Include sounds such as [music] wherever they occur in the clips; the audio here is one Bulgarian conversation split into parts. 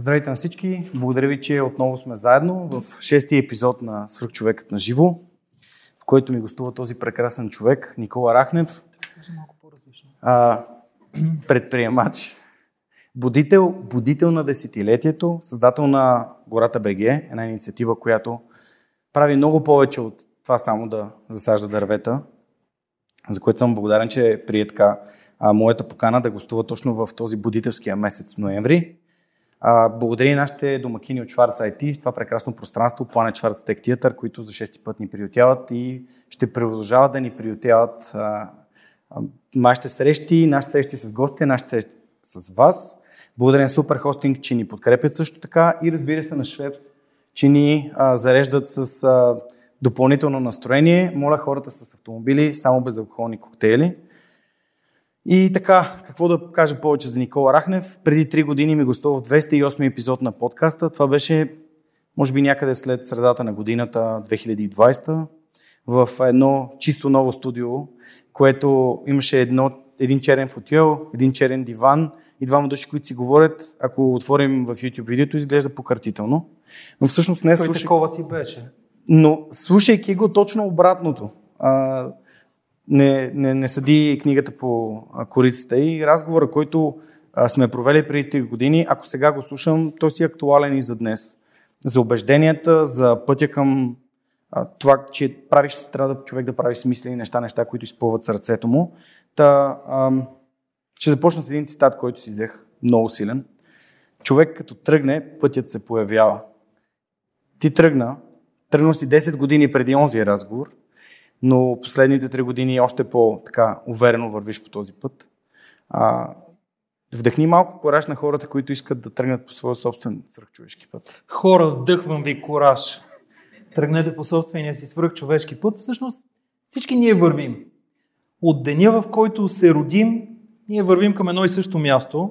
Здравейте на всички! Благодаря ви, че отново сме заедно в шестия епизод на Свърхчовекът на живо, в който ми гостува този прекрасен човек, Никола Рахнев, а, предприемач, будител, будител на десетилетието, създател на Гората БГ, една инициатива, която прави много повече от това само да засажда дървета, за което съм благодарен, че прие така а, моята покана да гостува точно в този будителския месец ноември. А, благодаря и нашите домакини от Шварц IT това прекрасно пространство, Planet Шварц Tech Theater, които за шести път ни приютяват и ще продължават да ни приютяват нашите срещи, нашите срещи с гостите, нашите срещи с вас. Благодаря на Супер Хостинг, че ни подкрепят също така и разбира се на Швепс, че ни а, зареждат с а, допълнително настроение. Моля хората с автомобили, само безалкохолни коктейли. И така, какво да кажа повече за Никола Рахнев? Преди 3 години ми гостува в 208 епизод на подкаста. Това беше, може би, някъде след средата на годината 2020 в едно чисто ново студио, което имаше едно, един черен футюел, един черен диван и двама души, които си говорят. Ако отворим в YouTube видеото, изглежда пократително. Но всъщност не слушай... такова си беше. Но слушайки го, точно обратното. А, не, не, не съди книгата по корицата и разговора, който сме провели преди 3 години, ако сега го слушам, той си е актуален и за днес. За убежденията, за пътя към това, че правиш, трябва да човек да прави смислени неща, неща, които изпълват сърцето му. Та, а, ще започна с един цитат, който си взех, много силен. Човек като тръгне, пътят се появява. Ти тръгна, тръгна си 10 години преди онзи разговор, но последните три години още по-така уверено вървиш по този път. А, вдъхни малко кораж на хората, които искат да тръгнат по своя собствен свръхчовешки път. Хора, вдъхвам ви кораж. Тръгнете по собствения си свръхчовешки път. Всъщност всички ние вървим. От деня, в който се родим, ние вървим към едно и също място.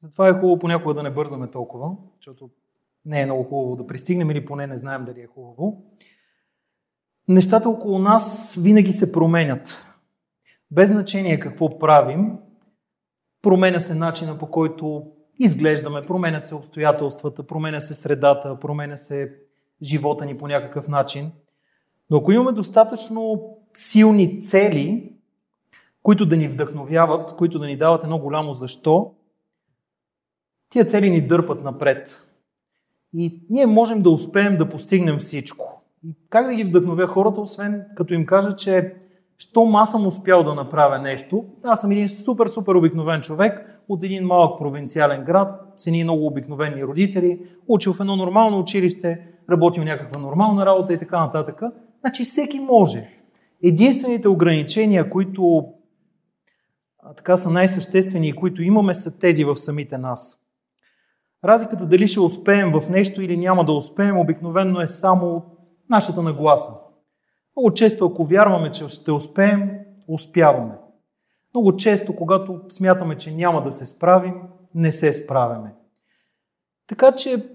Затова е хубаво понякога да не бързаме толкова, защото не е много хубаво да пристигнем или поне не знаем дали е хубаво нещата около нас винаги се променят. Без значение какво правим, променя се начина по който изглеждаме, променят се обстоятелствата, променя се средата, променя се живота ни по някакъв начин. Но ако имаме достатъчно силни цели, които да ни вдъхновяват, които да ни дават едно голямо защо, тия цели ни дърпат напред. И ние можем да успеем да постигнем всичко. И как да ги вдъхновя хората, освен като им кажа, че щом аз съм успял да направя нещо, аз съм един супер, супер обикновен човек от един малък провинциален град, с едни много обикновени родители, учил в едно нормално училище, работил някаква нормална работа и така нататък. Значи всеки може. Единствените ограничения, които така са най-съществени и които имаме, са тези в самите нас. Разликата дали ще успеем в нещо или няма да успеем, обикновено е само нашата нагласа. Много често, ако вярваме, че ще успеем, успяваме. Много често, когато смятаме, че няма да се справим, не се справяме. Така че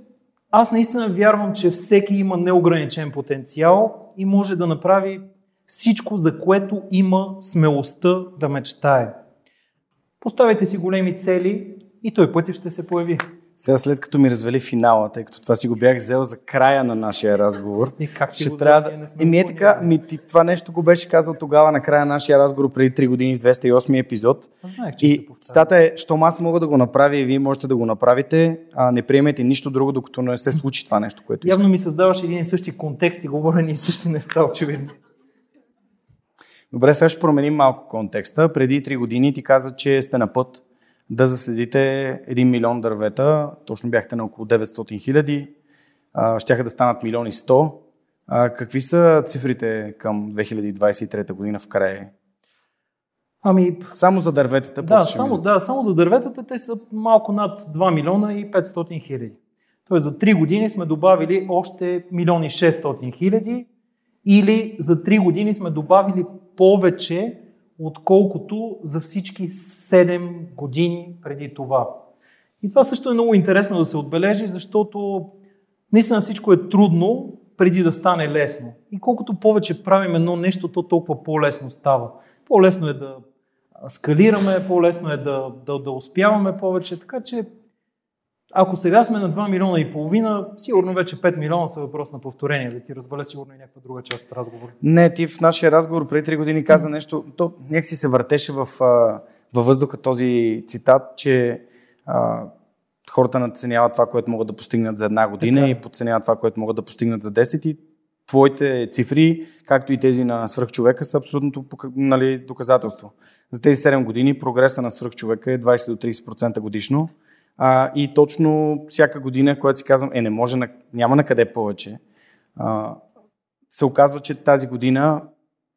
аз наистина вярвам, че всеки има неограничен потенциал и може да направи всичко, за което има смелостта да мечтае. Поставяйте си големи цели и той пътя ще се появи. Сега след като ми развали финала, тъй като това си го бях взел за края на нашия разговор. И как си ще трябва да... Еми е така, ми, ти, това нещо го беше казал тогава на края на нашия разговор преди 3 години в 208 епизод. Знаех, че и стата е, щом аз мога да го направя и вие можете да го направите, а не приемете нищо друго, докато не се случи това нещо, което Явно искам. ми създаваш един и същи контекст и говорени и същи неща, очевидно. Добре, сега ще променим малко контекста. Преди 3 години ти каза, че сте на път да заседите 1 милион дървета, точно бяхте на около 900 хиляди, щяха да станат милиони 100. Какви са цифрите към 2023 година в края? Ами, само за дърветата? Да, само, да, само за дърветата те са малко над 2 милиона и 500 хиляди. Тоест за 3 години сме добавили още милиони 600 хиляди или за 3 години сме добавили повече отколкото за всички 7 години преди това. И това също е много интересно да се отбележи, защото наистина всичко е трудно преди да стане лесно. И колкото повече правим едно нещо, то толкова по-лесно става. По-лесно е да скалираме, по-лесно е да, да, да успяваме повече. Така че ако сега сме на 2 милиона и половина, сигурно вече 5 милиона са въпрос на повторение, да ти разваля сигурно и някаква друга част от разговора. Не, ти в нашия разговор преди 3 години каза нещо, то някакси се въртеше в, във въздуха този цитат, че а, хората надценяват това, което могат да постигнат за една година така. и подценяват това, което могат да постигнат за 10 и твоите цифри, както и тези на свръхчовека, са абсолютното нали, доказателство. За тези 7 години прогреса на свръхчовека е 20 до 30% годишно. А, и точно всяка година, когато си казвам, е, не може, няма на къде повече, а, се оказва, че тази година,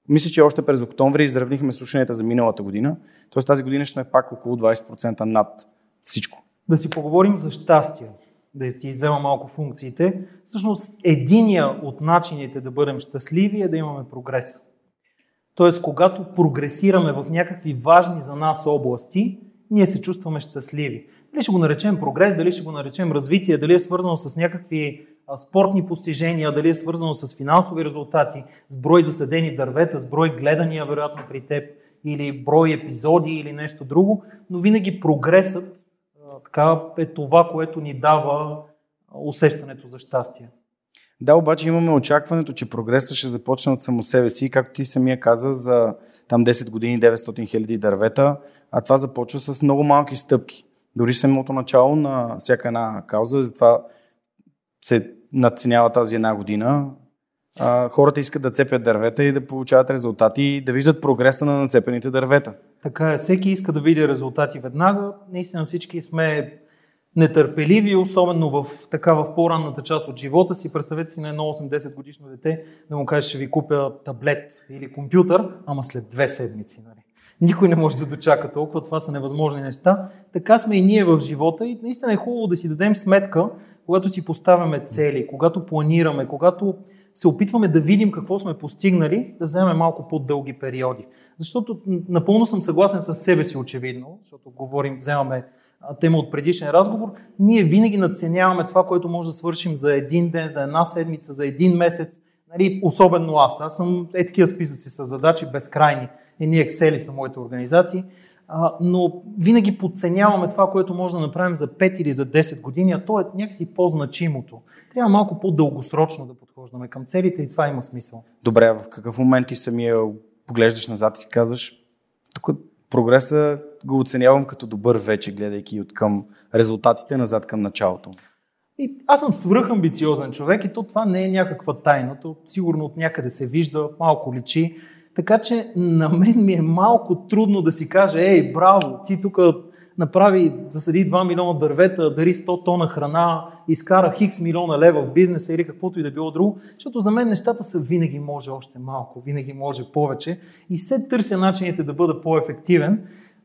мисля, че още през октомври изравнихме слушанията за миналата година, т.е. тази година ще сме пак около 20% над всичко. Да си поговорим за щастие, да ти иззема малко функциите. Всъщност, единия от начините да бъдем щастливи е да имаме прогрес. Тоест, когато прогресираме в някакви важни за нас области, ние се чувстваме щастливи. Дали ще го наречем прогрес, дали ще го наречем развитие, дали е свързано с някакви спортни постижения, дали е свързано с финансови резултати, с брой заседени дървета, с брой гледания, вероятно при теб, или брой епизоди или нещо друго, но винаги прогресът така е това, което ни дава усещането за щастие. Да, обаче имаме очакването, че прогресът ще започне от само себе си, както ти самия каза, за там 10 години 900 хиляди дървета, а това започва с много малки стъпки. Дори самото начало на всяка една кауза, затова се надценява тази една година. А, хората искат да цепят дървета и да получават резултати и да виждат прогреса на нацепените дървета. Така е, всеки иска да види резултати веднага. Наистина всички сме нетърпеливи, особено в, така, в по-ранната част от живота си. Представете си на едно 8-10 годишно дете да му каже, ще ви купя таблет или компютър, ама след две седмици. Нали? Никой не може да дочака толкова, това са невъзможни неща. Така сме и ние в живота и наистина е хубаво да си дадем сметка, когато си поставяме цели, когато планираме, когато се опитваме да видим какво сме постигнали, да вземем малко по-дълги периоди. Защото напълно съм съгласен с себе си, очевидно, защото говорим, вземаме тема от предишен разговор, ние винаги надценяваме това, което може да свършим за един ден, за една седмица, за един месец. Нали, особено аз. Аз съм е такива списъци с задачи безкрайни. И ние Excel са моите организации. А, но винаги подценяваме това, което може да направим за 5 или за 10 години, а то е някакси по-значимото. Трябва малко по-дългосрочно да подхождаме към целите и това има смисъл. Добре, в какъв момент ти самия поглеждаш назад и си казваш, тук прогреса го оценявам като добър вече, гледайки от към резултатите назад към началото. И аз съм свръхамбициозен човек и то това не е някаква тайна. То сигурно от някъде се вижда, малко личи. Така че на мен ми е малко трудно да си каже, ей, браво, ти тук направи, засади 2 милиона дървета, дари 100 тона храна, изкара хикс милиона лева в бизнеса или каквото и да било друго, защото за мен нещата са винаги може още малко, винаги може повече и се търся начините да бъда по-ефективен,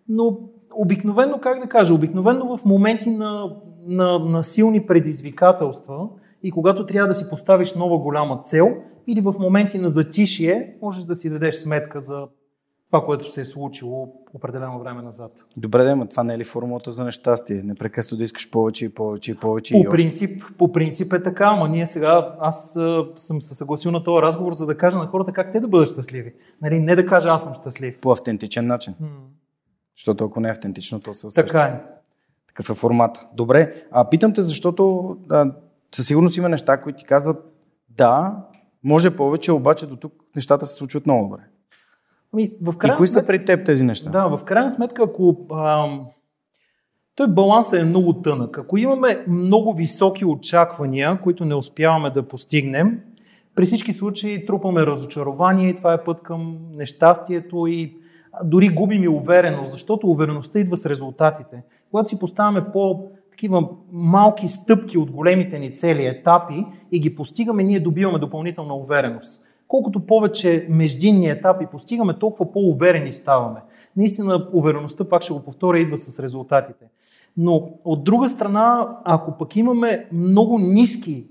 но обикновено, как да кажа, обикновено в моменти на, на, на силни предизвикателства и когато трябва да си поставиш нова голяма цел или в моменти на затишие, можеш да си дадеш сметка за това, което се е случило определено време назад. Добре, да, но това не е ли формулата за нещастие? Непрекъснато да искаш повече и повече и повече. По, и принцип, още. по принцип е така, ама ние сега, аз съм се съгласил на този разговор, за да кажа на хората как те да бъдат щастливи. Нали, не да кажа аз съм щастлив. По автентичен начин. М- Защото ако не е автентично, то се усеща. Така е. Такъв е формата. Добре, а питам те, защото а, със сигурност има неща, които ти казват да, може повече, обаче до тук нещата се случват много добре. Ами, в и кои са при теб тези неща? Да, в крайна сметка, ако ам, той балансът е много тънък. Ако имаме много високи очаквания, които не успяваме да постигнем, при всички случаи трупаме разочарование и това е път към нещастието и дори губим и увереност, защото увереността идва с резултатите. Когато си поставяме по такива малки стъпки от големите ни цели, етапи и ги постигаме, ние добиваме допълнителна увереност колкото повече междинни етапи постигаме, толкова по-уверени ставаме. Наистина, увереността, пак ще го повторя, идва с резултатите. Но от друга страна, ако пък имаме много ниски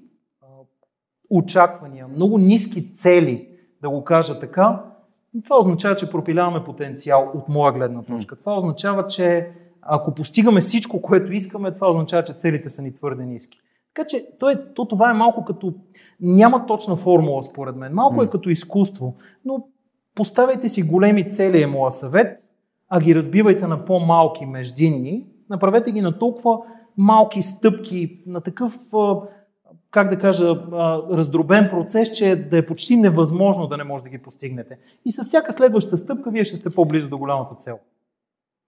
очаквания, много ниски цели, да го кажа така, това означава, че пропиляваме потенциал от моя гледна точка. Това означава, че ако постигаме всичко, което искаме, това означава, че целите са ни твърде ниски. Така че то, е, то това е малко като... Няма точна формула, според мен. Малко е като изкуство. Но поставяйте си големи цели, е моя съвет, а ги разбивайте на по-малки междинни. Направете ги на толкова малки стъпки, на такъв, как да кажа, раздробен процес, че да е почти невъзможно да не може да ги постигнете. И с всяка следваща стъпка вие ще сте по-близо до голямата цел.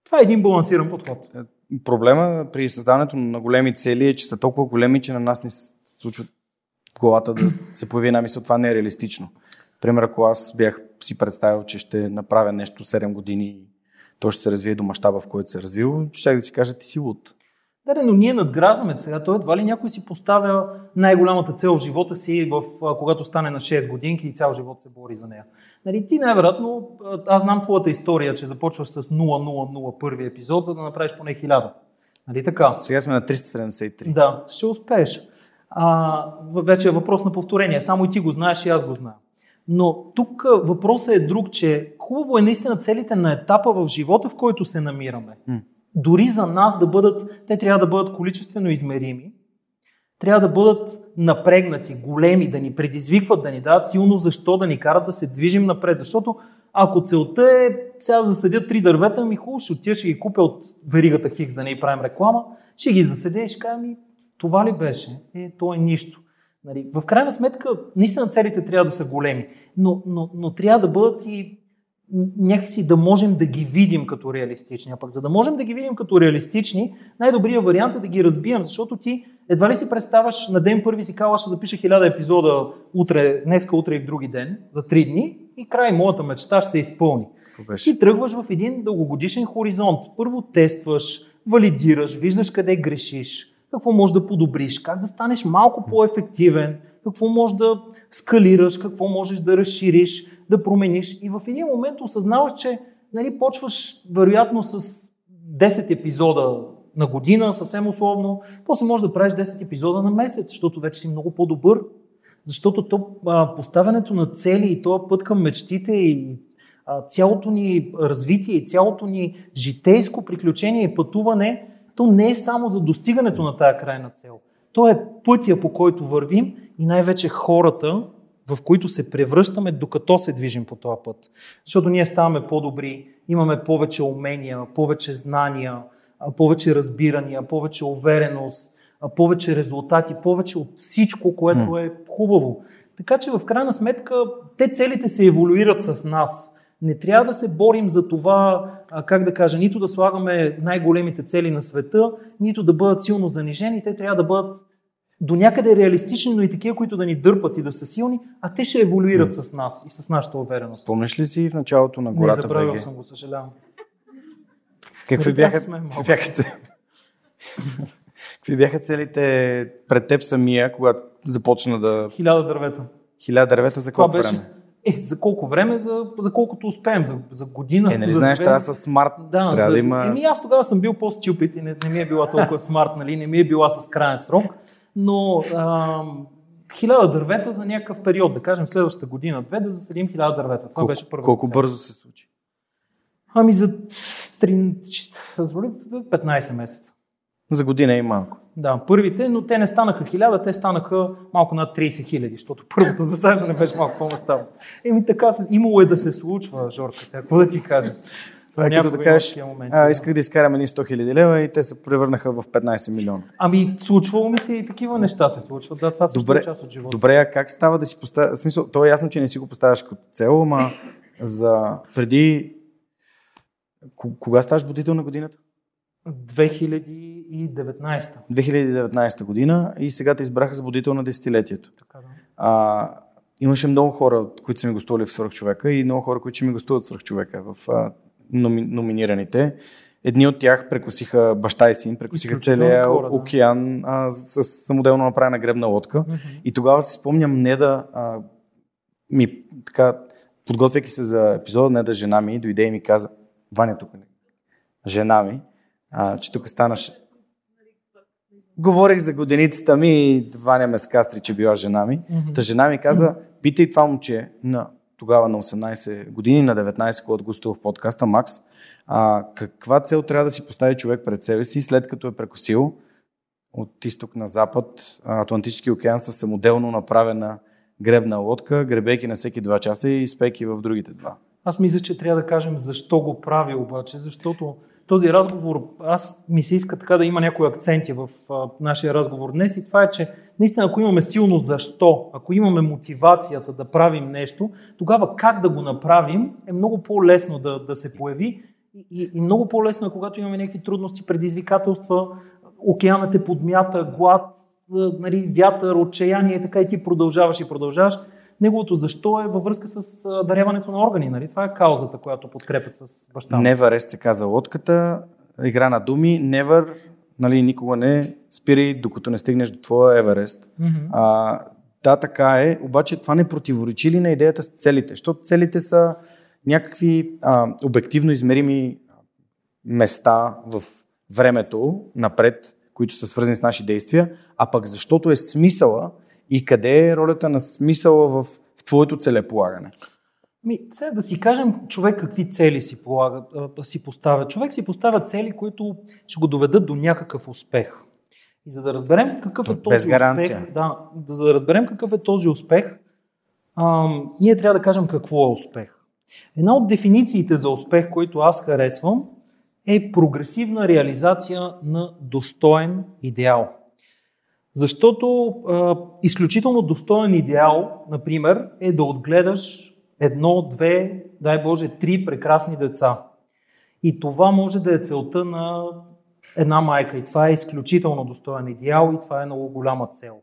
Това е един балансиран подход. Е, проблема при създаването на големи цели е, че са толкова големи, че на нас не се случва главата да се появи една мисъл, това не е реалистично. Пример, ако аз бях си представил, че ще направя нещо 7 години и то ще се развие до мащаба, в който се е развил, ще да си кажа ти си луд. Да, но ние надграждаме сега. Той едва ли някой си поставя най-голямата цел в живота си, в, когато стане на 6 годинки и цял живот се бори за нея. Нали, ти най-вероятно, аз знам твоята история, че започваш с 000 първи епизод, за да направиш поне 1000. Нали така? Сега сме на 373. Да, ще успееш. А, вече е въпрос на повторение. Само и ти го знаеш и аз го знам. Но тук въпросът е друг, че хубаво е наистина целите на етапа в живота, в който се намираме. Дори за нас да бъдат, те трябва да бъдат количествено измерими, трябва да бъдат напрегнати, големи, да ни предизвикват, да ни дадат силно защо, да ни карат да се движим напред. Защото ако целта е сега да засадя три дървета, ми хубаво, ще отида, ще ги купя от веригата Хикс, да не правим реклама, ще ги заседя и ще кажа ми, това ли беше? Е, то е нищо. Нали, в крайна сметка, наистина целите трябва да са големи, но, но, но трябва да бъдат и някакси да можем да ги видим като реалистични. А пък за да можем да ги видим като реалистични, най-добрият вариант е да ги разбием, защото ти едва ли си представяш на ден първи си казваш, ще запиша хиляда епизода утре, днеска, утре и в други ден, за три дни и край моята мечта ще се изпълни. Ти тръгваш в един дългогодишен хоризонт. Първо тестваш, валидираш, виждаш къде грешиш, какво можеш да подобриш, как да станеш малко по-ефективен, какво можеш да скалираш, какво можеш да разшириш, да промениш. И в един момент осъзнаваш, че нали, почваш вероятно с 10 епизода на година, съвсем условно, после можеш да правиш 10 епизода на месец, защото вече си много по-добър. Защото то, а, поставянето на цели и този път към мечтите и а, цялото ни развитие и цялото ни житейско приключение и пътуване то не е само за достигането на тая крайна цел. То е пътя, по който вървим и най-вече хората, в които се превръщаме, докато се движим по този път. Защото ние ставаме по-добри, имаме повече умения, повече знания, повече разбирания, повече увереност, повече резултати, повече от всичко, което е хубаво. Така че в крайна сметка те целите се еволюират с нас. Не трябва да се борим за това, как да кажа, нито да слагаме най-големите цели на света, нито да бъдат силно занижени. Те трябва да бъдат до някъде реалистични, но и такива, които да ни дърпат и да са силни, а те ще еволюират с нас и с нашата увереност. Спомнеш ли си в началото на гората? Не, забравил съм го, съжалявам. Какви бяха, бяха, Какви бяха целите пред теб самия, когато започна да... Хиляда дървета. Хиляда дървета за колко беше... време? Е, за колко време? За, за колкото успеем, за, за година. Е, нали знаеш, трябва с смарт. Да, трябва за, да има... Еми, аз тогава съм бил по-стюпит и не, не ми е била толкова смарт, нали? не ми е била с крайен срок, но ам, хиляда дървета за някакъв период, да кажем следващата година, две, да засадим хиляда дървета. Това колко, беше първо. Колко бързо се случи? Ами за 3, 15 месеца. За година и малко. Да, първите, но те не станаха хиляда, те станаха малко над 30 хиляди, защото първото засаждане беше малко по-мащабно. Еми така, имало е да се случва, Жорка, сега, какво да ти кажа? Това е като да кажеш, а, исках да изкарам едни 100 хиляди лева и те се превърнаха в 15 милиона. Ами, случвало ми се и такива неща се случват. Да, това също добре, е част от живота. Добре, а как става да си поставя... В смисъл, то е ясно, че не си го поставяш като цел, ама за преди... Кога ставаш будител на годината? 2019. 2019 година и сега те избраха за будител на десетилетието. Така, да. а, имаше много хора, които са ми гостували в Свърхчовека и много хора, които ще ми гостуват в Свърхчовека в а, номи, номинираните. Едни от тях прекусиха баща и син, прекусиха целия да. океан а, с, с самоделно направена гребна лодка. Mm-hmm. И тогава си спомням не да а, ми така, подготвяйки се за епизода, не да жена ми дойде и ми каза, Ваня тук не. Жена ми, а, че тук станаш. Говорих за годеницата ми и Ваня ме скастри, че била жена ми. Mm-hmm. Та жена ми каза, питай това момче на тогава на 18 години, на 19, когато гостува в подкаста, Макс, а, каква цел трябва да си постави човек пред себе си, след като е прекосил от изток на запад Атлантически океан с самоделно направена гребна лодка, гребейки на всеки 2 часа и спейки в другите два. Аз мисля, че трябва да кажем защо го прави обаче, защото този разговор, аз ми се иска така да има някои акценти в а, нашия разговор днес и това е, че наистина ако имаме силно защо, ако имаме мотивацията да правим нещо, тогава как да го направим е много по-лесно да, да се появи и, и много по-лесно е, когато имаме някакви трудности, предизвикателства, океанът е подмята, глад, нали, вятър, отчаяние и така и ти продължаваш и продължаваш. Неговото защо е във връзка с даряването на органи. Нали? Това е каузата, която подкрепят с баща му. Never се каза лодката, игра на думи, never, нали, никога не спирай, докато не стигнеш до твоя Еверест. Mm-hmm. А, да, така е, обаче това не противоречи ли на идеята с целите? Защото целите са някакви а, обективно измерими места в времето напред, които са свързани с наши действия, а пък защото е смисъла и къде е ролята на смисъла в, в твоето целеполагане? Ми, сега да си кажем човек какви цели си, полага, си поставя. Човек си поставя цели, които ще го доведат до някакъв успех. И за да разберем какъв е този Без гаранция. успех, да, за да разберем какъв е този успех, ам, ние трябва да кажем какво е успех. Една от дефинициите за успех, които аз харесвам, е прогресивна реализация на достоен идеал. Защото а, изключително достоен идеал, например, е да отгледаш едно, две, дай Боже, три прекрасни деца. И това може да е целта на една майка. И това е изключително достоен идеал и това е много голяма цел.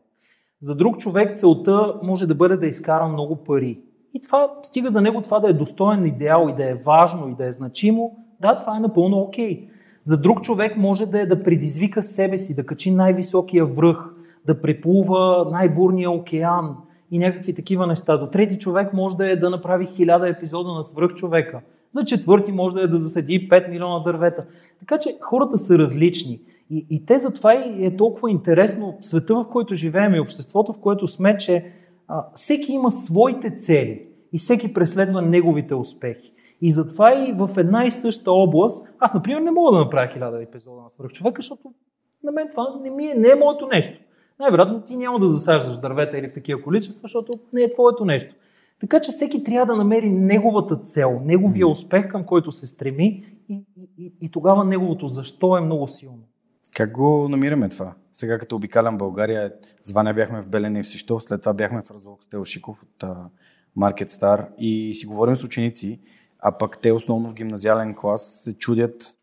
За друг човек целта може да бъде да изкара много пари. И това стига за него това да е достоен идеал и да е важно и да е значимо. Да, това е напълно окей. Okay. За друг човек може да е да предизвика себе си, да качи най-високия връх, да преплува най-бурния океан и някакви такива неща. За трети човек може да е да направи хиляда епизода на свръхчовека. За четвърти може да е да засади 5 милиона дървета. Така че хората са различни. И, и те затова и е толкова интересно света, в който живеем и обществото, в което сме, че а, всеки има своите цели и всеки преследва неговите успехи. И затова и в една и съща област, аз, например, не мога да направя хиляда епизода на свръхчовека, защото на мен това не, ми е, не е моето нещо. Най-вероятно ти няма да засаждаш дървета или в такива количества, защото не е твоето нещо. Така че всеки трябва да намери неговата цел, неговия успех, към който се стреми и, и, и, и тогава неговото защо е много силно. Как го намираме това? Сега като обикалям България, звания бяхме в Белене и в Сищов, след това бяхме в Разлог с Телшиков от Market Star и си говорим с ученици, а пък те основно в гимназиален клас се чудят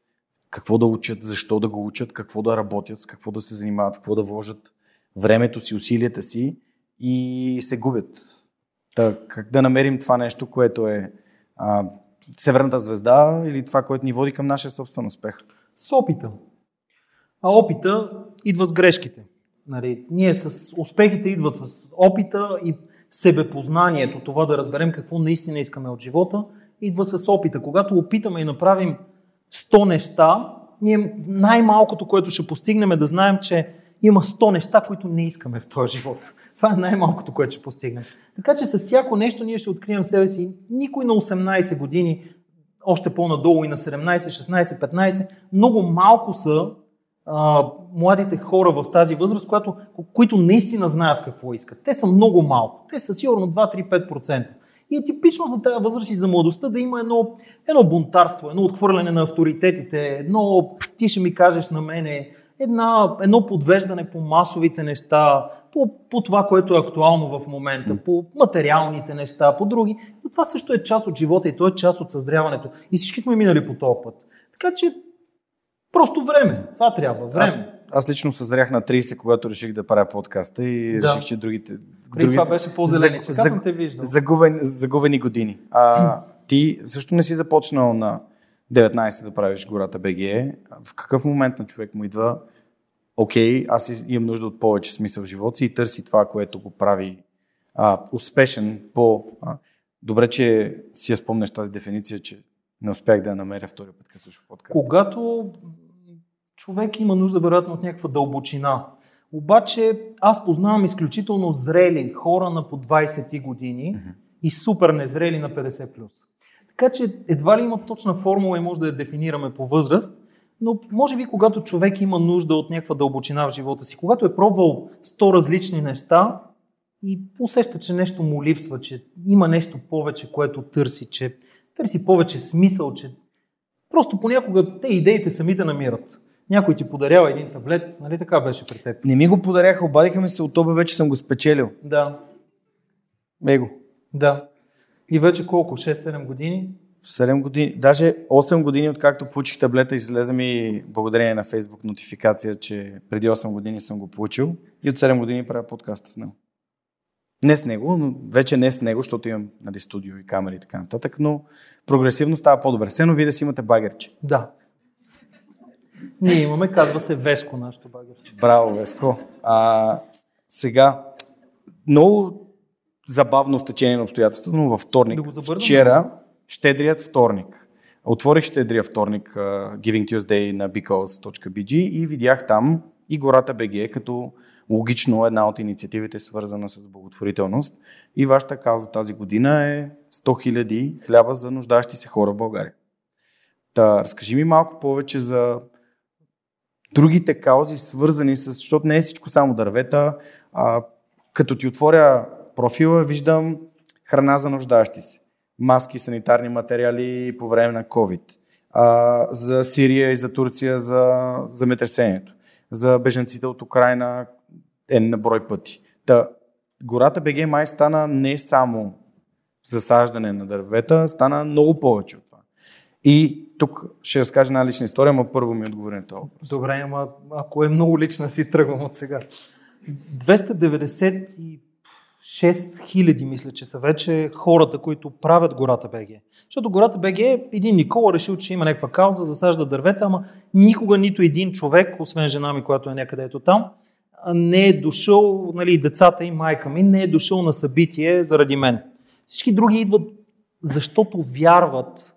какво да учат, защо да го учат, какво да работят, с какво да се занимават, какво да вложат времето си, усилията си и се губят. Та, как да намерим това нещо, което е а, Северната звезда или това, което ни води към нашия собствен успех? С опита. А опита идва с грешките. Нали, ние с успехите идват с опита и себепознанието, това да разберем какво наистина искаме от живота, идва с опита. Когато опитаме и направим 100 неща, ние най-малкото, което ще постигнем е да знаем, че има 100 неща, които не искаме в този живот. Това е най-малкото, което ще постигнем. Така че с всяко нещо ние ще открием себе си. Никой на 18 години, още по-надолу и на 17, 16, 15, много малко са а, младите хора в тази възраст, която, които наистина знаят какво искат. Те са много малко. Те са сигурно 2-3-5%. И е типично за тази възраст и за младостта да има едно, едно бунтарство, едно отхвърляне на авторитетите, едно ти ще ми кажеш на мене, една, едно подвеждане по масовите неща, по, по това, което е актуално в момента, по материалните неща, по други. Но това също е част от живота и то е част от съзряването. И всички сме минали по този път. Така че просто време. Това трябва. Време. Аз, аз лично съзрях на 30, когато реших да правя подкаста и да. реших, че другите... Другите, това беше по-зелени, за, за, те виждал. Загубени, загубени години. А, ти също не си започнал на 19 да правиш гората БГЕ. В какъв момент на човек му идва окей, аз имам нужда от повече смисъл в живота си и търси това, което го прави а, успешен по... А, добре, че си я спомнеш тази дефиниция, че не успях да я намеря втори път, като слушах подкаст. Когато човек има нужда, вероятно, от някаква дълбочина. Обаче аз познавам изключително зрели хора на по 20 години mm-hmm. и супер незрели на 50+. Така че едва ли има точна формула и може да я дефинираме по възраст, но може би когато човек има нужда от някаква дълбочина в живота си, когато е пробвал 100 различни неща и усеща, че нещо му липсва, че има нещо повече, което търси, че търси повече смисъл, че Просто понякога те идеите сами да намират. Някой ти подарява един таблет, нали така беше при теб? Не ми го подаряха, обадиха ми се от ОБ, вече съм го спечелил. Да, Его. да. И вече колко? 6-7 години? 7 години, даже 8 години, откакто получих таблета, излезе ми благодарение на Facebook нотификация, че преди 8 години съм го получил и от 7 години правя подкаста с него. Не с него, но вече не с него, защото имам нали, студио и камери и така нататък, но прогресивно става по-добре. Сено вие да си имате багерче. Да. Ние имаме, казва се Веско, нашето багерче. Браво, Веско. А, сега, много забавно стечение на обстоятелствата, но във вторник, Да го забързам? вчера, щедрият вторник. Отворих щедрия вторник, uh, Giving Tuesday на because.bg и видях там и гората БГ като логично една от инициативите свързана с благотворителност. И вашата кауза тази година е 100 000 хляба за нуждащи се хора в България. Та, разкажи ми малко повече за другите каузи, свързани с, защото не е всичко само дървета. А, като ти отворя профила виждам храна за нуждащи се, маски, санитарни материали по време на COVID, а, за Сирия и за Турция за земетресението, за беженците от Украина е на брой пъти. Та, гората БГ май стана не само засаждане на дървета, стана много повече от това. И тук ще разкажа една лична история, но първо ми отговори на този. Добре, ама ако е много лична, си тръгвам от сега. 295 6000, мисля, че са вече хората, които правят гората БГ. Защото гората БГ, е един Никола решил, че има някаква кауза, засажда дървета, ама никога нито един човек, освен жена ми, която е някъде ето там, не е дошъл, нали, децата и майка ми, не е дошъл на събитие заради мен. Всички други идват, защото вярват,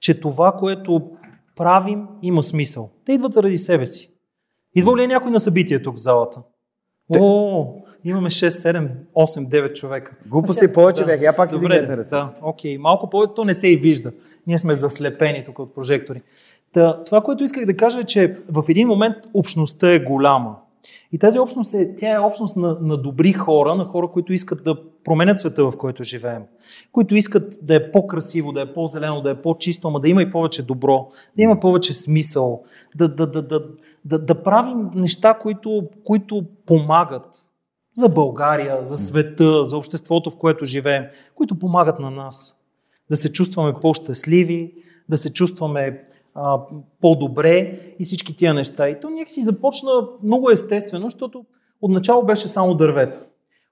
че това, което правим, има смисъл. Те идват заради себе си. Идва ли е някой на събитие тук в залата? Те... О, имаме 6, 7, 8, 9 човека. Глупости повече Да. бях, я пак си Добре, дигнете ръце. да, окей. Малко повече, то не се и вижда. Ние сме заслепени тук от прожектори. Та, това, което исках да кажа е, че в един момент общността е голяма. И тази общност е, тя е общност на, на добри хора, на хора, които искат да променят света, в който живеем. Които искат да е по-красиво, да е по-зелено, да е по-чисто, ама да има и повече добро, да има повече смисъл, да, да, да, да, да, да правим неща, които, които помагат за България, за света, за обществото, в което живеем, които помагат на нас. Да се чувстваме по-щастливи, да се чувстваме а, по-добре и всички тия неща. И то някакси започна много естествено, защото отначало беше само дървета.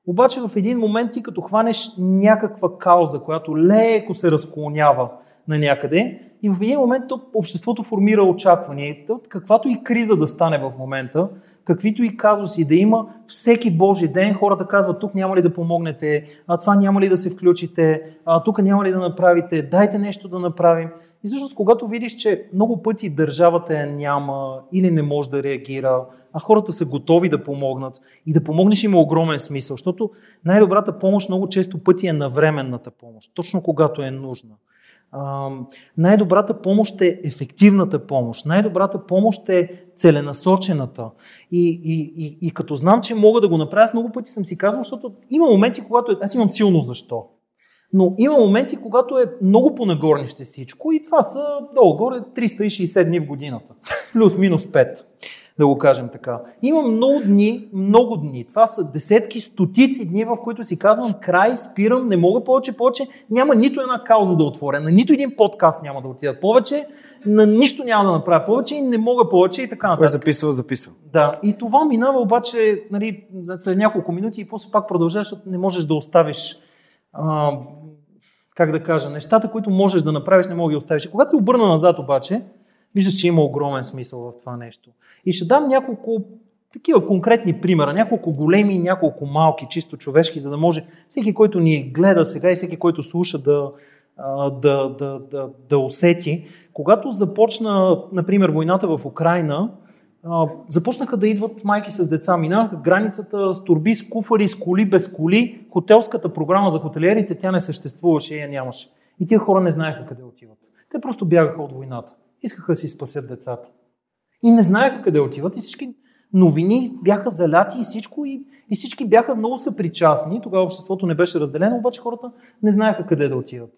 Обаче в един момент ти като хванеш някаква кауза, която леко се разклонява на някъде и в един момент то обществото формира очаквания. Каквато и криза да стане в момента, каквито и казуси да има, всеки Божи ден хората казват, тук няма ли да помогнете, а това няма ли да се включите, а тук няма ли да направите, дайте нещо да направим. И всъщност, когато видиш, че много пъти държавата я няма или не може да реагира, а хората са готови да помогнат и да помогнеш има огромен смисъл, защото най-добрата помощ много често пъти е навременната помощ, точно когато е нужна. Най-добрата помощ е ефективната помощ. Най-добрата помощ е целенасочената. И, и, и, и като знам, че мога да го направя, аз много пъти съм си казвал, защото има моменти, когато е, аз имам силно защо. Но има моменти, когато е много понагорнище всичко и това са долу-горе 360 дни в годината. Плюс-минус 5, да го кажем така. Има много дни, много дни. Това са десетки, стотици дни, в които си казвам край, спирам, не мога повече, повече. Няма нито една кауза да отворя, на нито един подкаст няма да отида повече, на нищо няма да направя повече и не мога повече и така нататък. записал, записал. Да, и това минава обаче нали, за след няколко минути и после пак продължаваш, защото не можеш да оставиш, а, как да кажа, нещата, които можеш да направиш, не мога да ги оставиш. И когато се обърна назад обаче, виждаш, че има огромен смисъл в това нещо. И ще дам няколко такива конкретни примера, няколко големи и няколко малки, чисто човешки, за да може всеки, който ни гледа сега и всеки, който слуша да, да, да, да, да усети. Когато започна, например, войната в Украина, започнаха да идват майки с деца. Минаха границата с турби, с куфари, с коли, без коли. Хотелската програма за хотелиерите, тя не съществуваше я нямаше. И тия хора не знаеха къде отиват. Те просто бягаха от войната. Искаха да си спасят децата. И не знаеха къде отиват и всички новини бяха заляти и всичко и, и всички бяха много съпричастни. Тогава обществото не беше разделено, обаче хората не знаеха къде да отиват.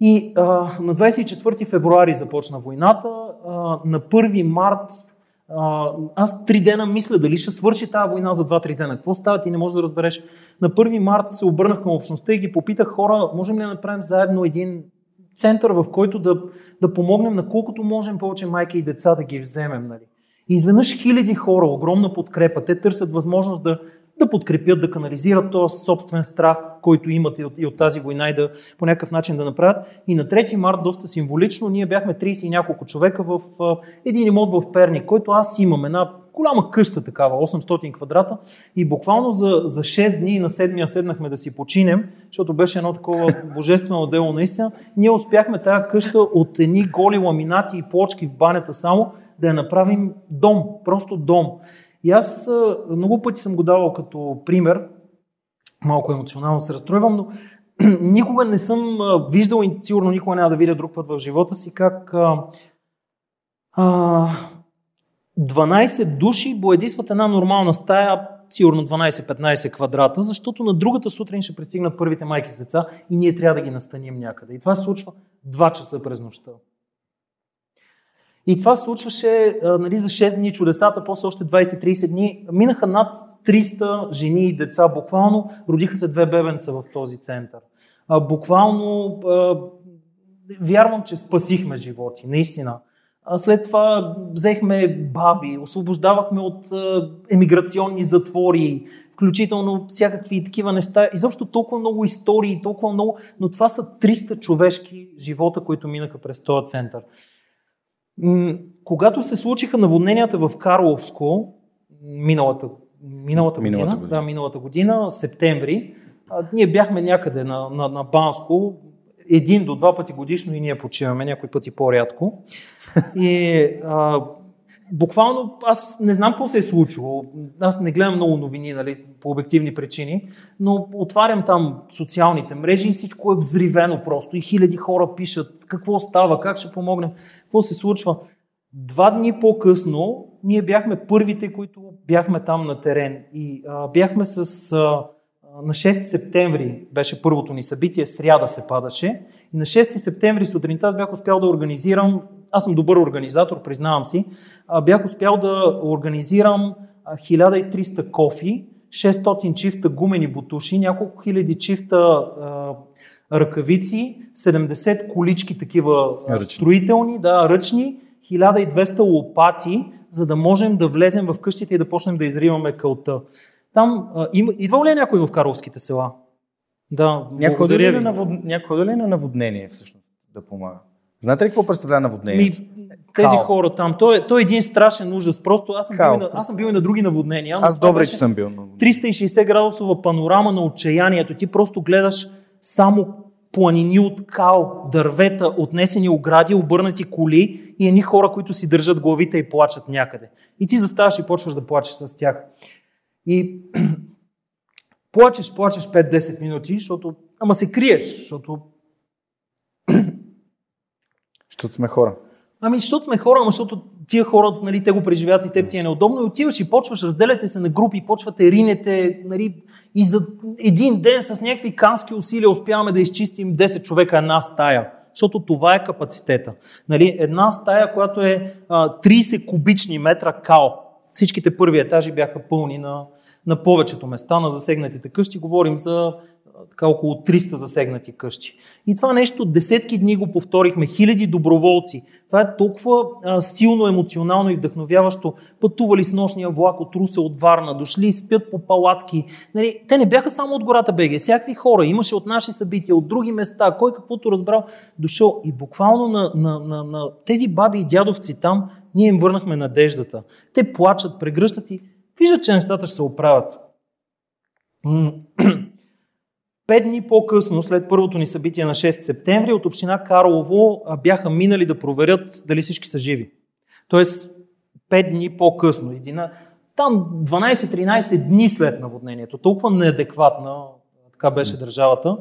И а, на 24 февруари започна войната. А, на 1 март а, аз три дена мисля дали ще свърши тази война за 2-3 дена. Какво става, ти не можеш да разбереш. На 1 март се обърнах към общността и ги попитах хора, можем ли да направим заедно един център, в който да, да помогнем на колкото можем повече майки и деца да ги вземем. Нали? И изведнъж хиляди хора, огромна подкрепа, те търсят възможност да, да подкрепят, да канализират този собствен страх, който имат и от, и от тази война и да по някакъв начин да направят. И на 3 март, доста символично, ние бяхме 30 и няколко човека в а, един имот в Перник, който аз имам, една голяма къща такава, 800 квадрата и буквално за, за 6 дни на 7 седнахме да си починем, защото беше едно такова [laughs] божествено дело наистина. Ние успяхме тази къща от едни голи ламинати и плочки в банята само да я направим дом, просто дом. И аз много пъти съм го давал като пример, малко емоционално се разстройвам, но [clears throat] никога не съм виждал и сигурно никога няма да видя друг път в живота си как а, а, 12 души боядисват една нормална стая, сигурно 12-15 квадрата, защото на другата сутрин ще пристигнат първите майки с деца и ние трябва да ги настаним някъде. И това се случва 2 часа през нощта. И това се случваше нали, за 6 дни чудесата, после още 20-30 дни. Минаха над 300 жени и деца, буквално родиха се две бебенца в този център. Буквално вярвам, че спасихме животи, наистина. След това взехме баби, освобождавахме от емиграционни затвори, включително всякакви такива неща. Изобщо толкова много истории, толкова много, но това са 300 човешки живота, които минаха през този център. Когато се случиха наводненията в Карловско, миналата, миналата, миналата година, година, да, миналата година, септември, а, ние бяхме някъде на, на, на Банско, един до два пъти годишно и ние почиваме, някои пъти по-рядко. И а, буквално аз не знам какво се е случило. Аз не гледам много новини, нали, по обективни причини, но отварям там социалните мрежи и всичко е взривено просто. И хиляди хора пишат какво става, как ще помогнем, какво се случва. Два дни по-късно ние бяхме първите, които бяхме там на терен. И а, бяхме с... А, на 6 септември беше първото ни събитие, сряда се падаше. И на 6 септември сутринта аз бях успял да организирам аз съм добър организатор, признавам си, бях успял да организирам 1300 кофи, 600 чифта гумени бутуши, няколко хиляди чифта а, ръкавици, 70 колички такива ръчни. строителни, да, ръчни, 1200 лопати, за да можем да влезем в къщите и да почнем да изриваме кълта. Там а, има, идва ли някой в Карловските села? Да, някой да ли, е навод... някой ли е на наводнение всъщност да помага? Знаете ли какво представлява наводнението? Ми, тези Кал. хора там. Той, е, той е един страшен ужас. Просто аз съм, Кал, бил, на, аз съм бил и на други наводнения. Аз добре, че съм бил. 360 градусова панорама на отчаянието. Ти просто гледаш само планини от кал, дървета, отнесени огради, обърнати коли и едни хора, които си държат главите и плачат някъде. И ти заставаш и почваш да плачеш с тях. И [clears throat] плачеш, плачеш 5-10 минути, защото... Ама се криеш, защото [clears throat] защото сме хора. Ами, защото сме хора, защото тия хора, нали, те го преживяват и теб ти е неудобно и отиваш и почваш, разделяте се на групи, почвате, ринете, нали, и за един ден с някакви кански усилия успяваме да изчистим 10 човека една стая. Защото това е капацитета. Нали, една стая, която е а, 30 кубични метра као. Всичките първи етажи бяха пълни на, на повечето места, на засегнатите къщи. Говорим за така около 300 засегнати къщи. И това нещо десетки дни го повторихме, хиляди доброволци. Това е толкова а, силно емоционално и вдъхновяващо. Пътували с нощния влак от Русе, от Варна, дошли, спят по палатки. Нали, те не бяха само от гората Беге, всякакви хора. Имаше от наши събития, от други места, кой каквото разбрал, дошъл. И буквално на, на, на, на тези баби и дядовци там, ние им върнахме надеждата. Те плачат, прегръщат и виждат, че нещата ще се оправят. [clears throat] Пет дни по-късно, след първото ни събитие на 6 септември, от община Карлово бяха минали да проверят дали всички са живи. Тоест, пет дни по-късно. Едина, там 12-13 дни след наводнението. Толкова неадекватна така беше държавата.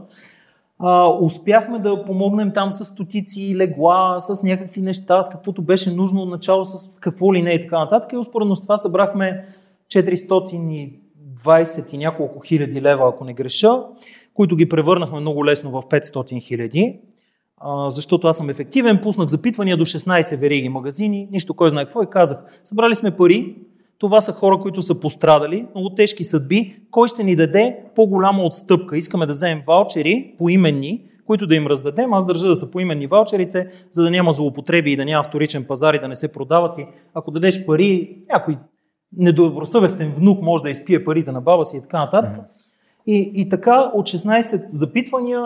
А, успяхме да помогнем там с стотици легла, с някакви неща, с каквото беше нужно начало, с какво ли не и така нататък. И успоредно с това събрахме 420 и няколко хиляди лева, ако не греша които ги превърнахме много лесно в 500 хиляди. защото аз съм ефективен, пуснах запитвания до 16 вериги магазини, нищо кой знае какво и казах, събрали сме пари, това са хора, които са пострадали, много тежки съдби, кой ще ни даде по-голяма отстъпка? Искаме да вземем ваучери поименни, които да им раздадем. Аз държа да са поименни ваучерите, за да няма злоупотреби и да няма вторичен пазар и да не се продават. И ако дадеш пари, някой недобросъвестен внук може да изпие парите на баба си и така нататък. И, и така от 16 запитвания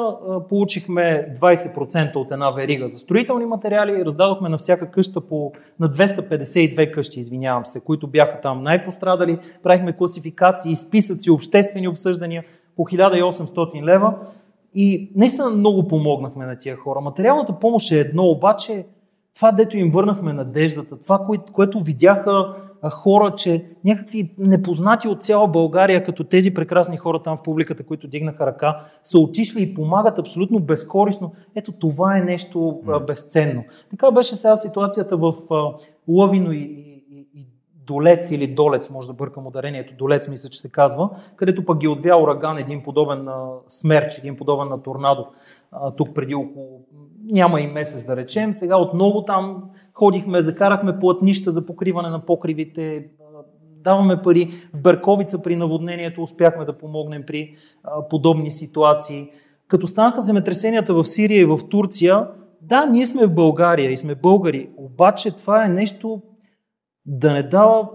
получихме 20% от една верига за строителни материали, раздадохме на всяка къща по, на 252 къщи, извинявам се, които бяха там най-пострадали, правихме класификации, списъци, обществени обсъждания по 1800 лева. И наистина много помогнахме на тия хора. Материалната помощ е едно, обаче това, дето им върнахме надеждата, това, което видяха хора, че някакви непознати от цяла България, като тези прекрасни хора там в публиката, които дигнаха ръка, са отишли и помагат абсолютно безкорисно. Ето това е нещо безценно. Така беше сега ситуацията в Лъвино и, Долец или Долец, може да бъркам ударението, Долец мисля, че се казва, където пък ги отвя ураган, един подобен на смерч, един подобен на торнадо, тук преди около няма и месец да речем. Сега отново там ходихме, закарахме плътнища за покриване на покривите, даваме пари. В Берковица при наводнението успяхме да помогнем при подобни ситуации. Като станаха земетресенията в Сирия и в Турция, да, ние сме в България и сме българи, обаче това е нещо да не дава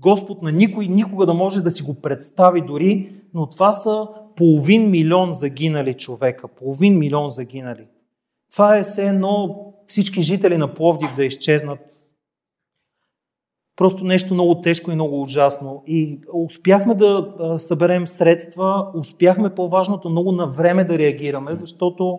Господ на никой никога да може да си го представи дори, но това са половин милион загинали човека. Половин милион загинали. Това е все едно всички жители на Пловдив да изчезнат. Просто нещо много тежко и много ужасно. И успяхме да съберем средства, успяхме по-важното много на време да реагираме, защото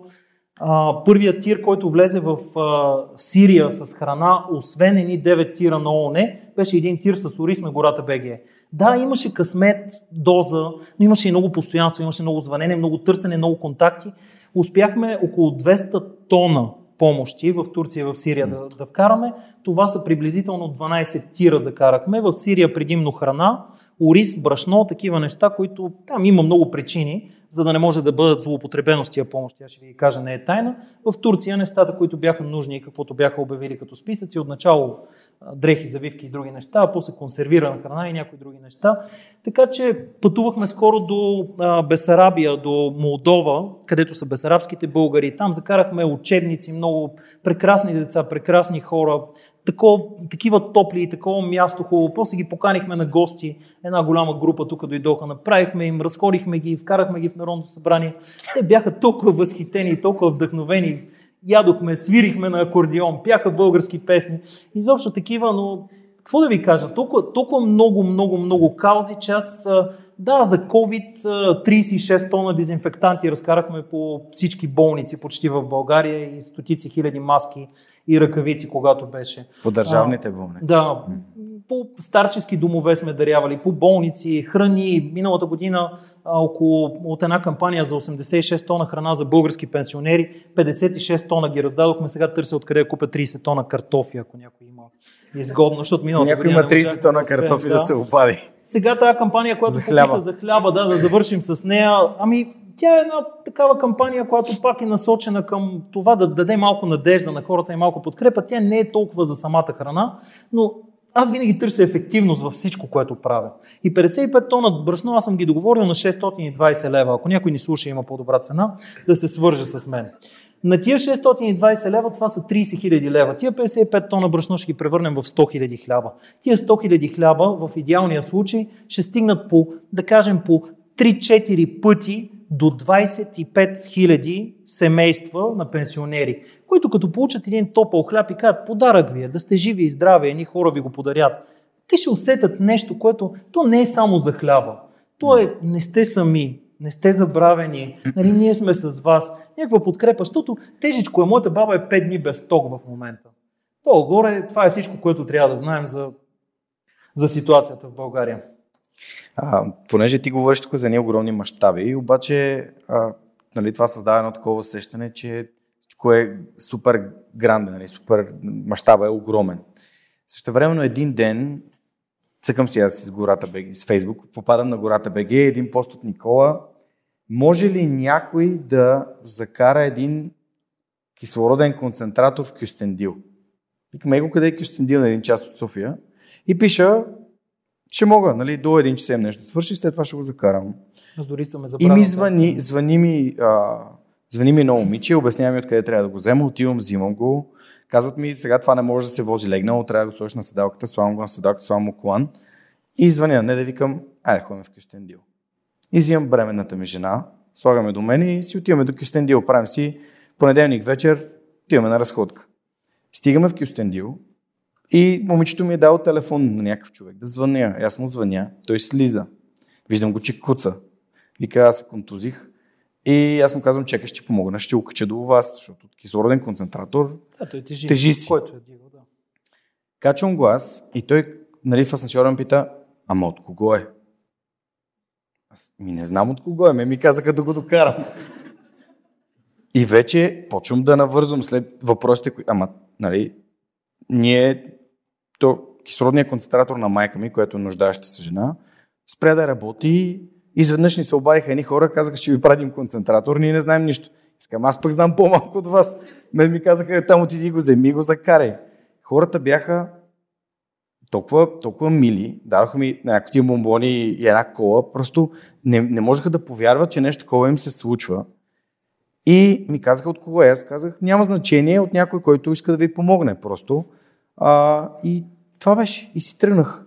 а, първият тир, който влезе в а, Сирия с храна, освен едни 9 тира на ООН, беше един тир с ориз на гората БГ. Да, имаше късмет, доза, но имаше и много постоянство, имаше много звънене, много търсене, много контакти. Успяхме около 200 тона помощи в Турция и в Сирия да, да вкараме. Това са приблизително 12 тира закарахме. В Сирия предимно храна, ориз, брашно, такива неща, които там има много причини, за да не може да бъдат злоупотребено с тия помощи. Аз ще ви кажа, не е тайна. В Турция нещата, които бяха нужни и каквото бяха обявили като списъци, отначало дрехи, завивки и други неща, а после консервирана храна и някои други неща. Така че пътувахме скоро до Бесарабия, до Молдова, където са бесарабските българи. Там закарахме учебници, много прекрасни деца, прекрасни хора, тако, такива топли и такова място хубаво. После ги поканихме на гости. Една голяма група тук дойдоха, направихме им, разходихме ги, вкарахме ги в Народното събрание. Те бяха толкова възхитени, толкова вдъхновени. Ядохме, свирихме на акордион, пяха български песни. Изобщо такива, но какво да ви кажа, толкова, толкова много, много, много каузи, че аз да, за COVID 36 тона дезинфектанти разкарахме по всички болници почти в България и стотици хиляди маски и ръкавици, когато беше. По държавните болници. Да, по старчески домове сме дарявали, по болници, храни. Миналата година около от една кампания за 86 тона храна за български пенсионери, 56 тона ги раздадохме. Сега търся откъде купя 30 тона картофи, ако някой има изгодно, защото миналата някой година... Някой има 30 тона картофи да, да се обади. Сега тази кампания, която за хляба. за хляба, да, да завършим с нея, ами тя е една такава кампания, която пак е насочена към това да даде малко надежда на хората и малко подкрепа. Тя не е толкова за самата храна, но аз винаги търся ефективност във всичко, което правя. И 55 тона брашно аз съм ги договорил на 620 лева. Ако някой ни слуша и има по-добра цена, да се свърже с мен. На тия 620 лева това са 30 хиляди лева. Тия 55 тона брашно ще ги превърнем в 100 хиляди хляба. Тия 100 хиляди хляба в идеалния случай ще стигнат по, да кажем, по 3-4 пъти до 25 хиляди семейства на пенсионери, които като получат един топъл хляб и кажат подарък ви е, да сте живи и здрави, едни хора ви го подарят, те ще усетят нещо, което то не е само за хляба. То е, не сте сами, не сте забравени, нали, ние сме с вас. Някаква подкрепа, защото тежичко е, моята баба е 5 дни без ток в момента. То горе, това е всичко, което трябва да знаем за, за ситуацията в България. А, понеже ти говориш тук за ни огромни мащаби, обаче а, нали, това създава едно такова усещане, че всичко е супер гранден, нали, супер мащаба е огромен. Също времено един ден цъкам си аз с гората БГ, с Фейсбук, попадам на гората БГ, един пост от Никола. Може ли някой да закара един кислороден концентратор в Кюстендил. Викам, его къде е Кюстендил на един час от София? И пиша, ще мога, нали, до един час нещо свърши, след това ще го закарам. Аз дори съм И ми звъни, звъни ми, а, звъни ми едно момиче, обяснява ми откъде трябва да го взема, отивам, взимам го. Казват ми, сега това не може да се вози легнало, трябва да го сложиш на седалката, слагам го на седалката, слагам му колан. И звъня, не да викам, айде ходим в Кюстендил. И взимам бременната ми жена, слагаме до мен и си отиваме до Кюстендил. Правим си понеделник вечер, отиваме на разходка. Стигаме в Кюстендил и момичето ми е дал телефон на някакъв човек да звъня. Аз му звъня, той слиза. Виждам го, че куца. Вика, аз се контузих. И аз му казвам, чакай, ще помогна, ще окача до вас, защото кислороден концентратор да, той тежи, тежи си. Който е дигал, да. Качвам го аз и той нали, в асансьора ме пита, ама от кого е? Аз ми не знам от кого е, ме ми казаха да го докарам. И вече почвам да навързвам след въпросите, които... Ама, нали, ние... То, кислородният концентратор на майка ми, която е нуждаеща се жена, спря да работи изведнъж ни се обадиха едни хора, казаха, че ви пратим концентратор, ние не знаем нищо. Искам, аз пък знам по-малко от вас. Мен ми казаха, «Е, там отиди го, вземи го, закарай. Хората бяха толкова, толкова мили, дадоха ми някакви бомбони и една кола, просто не, не можеха да повярват, че нещо такова им се случва. И ми казаха от кого е. Аз казах, няма значение от някой, който иска да ви помогне просто. А, и това беше. И си тръгнах.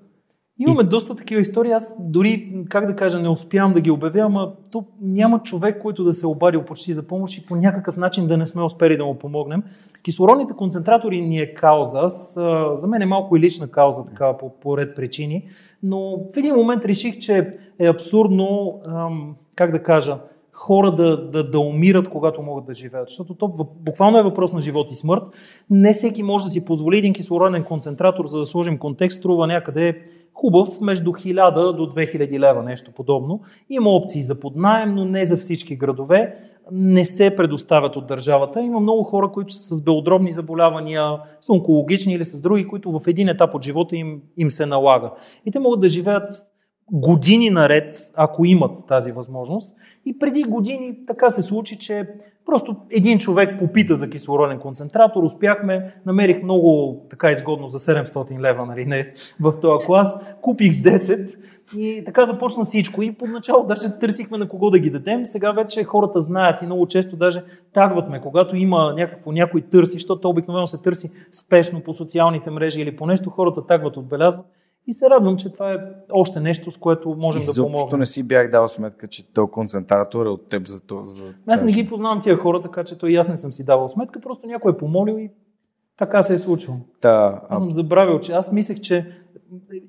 Имаме и... доста такива истории. Аз дори, как да кажа, не успявам да ги обявя, ама то няма човек, който да се е обадил почти за помощ и по някакъв начин да не сме успели да му помогнем. С кислородните концентратори ни е кауза. Аз, за мен е малко и лична кауза, така по, по ред причини. Но в един момент реших, че е абсурдно, ам, как да кажа, хора да, да, да умират, когато могат да живеят. Защото то буквално е въпрос на живот и смърт. Не всеки може да си позволи един кислороден концентратор, за да сложим контекст, струва някъде хубав между 1000 до 2000 лева, нещо подобно. Има опции за поднаем, но не за всички градове. Не се предоставят от държавата. Има много хора, които са с белодробни заболявания, с онкологични или с други, които в един етап от живота им, им се налага. И те могат да живеят години наред, ако имат тази възможност. И преди години така се случи, че просто един човек попита за кислороден концентратор, успяхме, намерих много така изгодно за 700 лева, нали, не, в този клас, купих 10 и така започна всичко. И поначало даже търсихме на кого да ги дадем, сега вече хората знаят и много често даже тагват ме, когато има някакво, някой търси, защото обикновено се търси спешно по социалните мрежи или по нещо, хората тагват, отбелязват и се радвам, че това е още нещо, с което можем и да помогнем. Не си бях дал сметка, че то концентратор е от теб за то. За... Аз не ги познавам тия хора, така че той и аз не съм си давал сметка, просто някой е помолил и така се е случило. Да, аз съм забравил, че аз мислех, че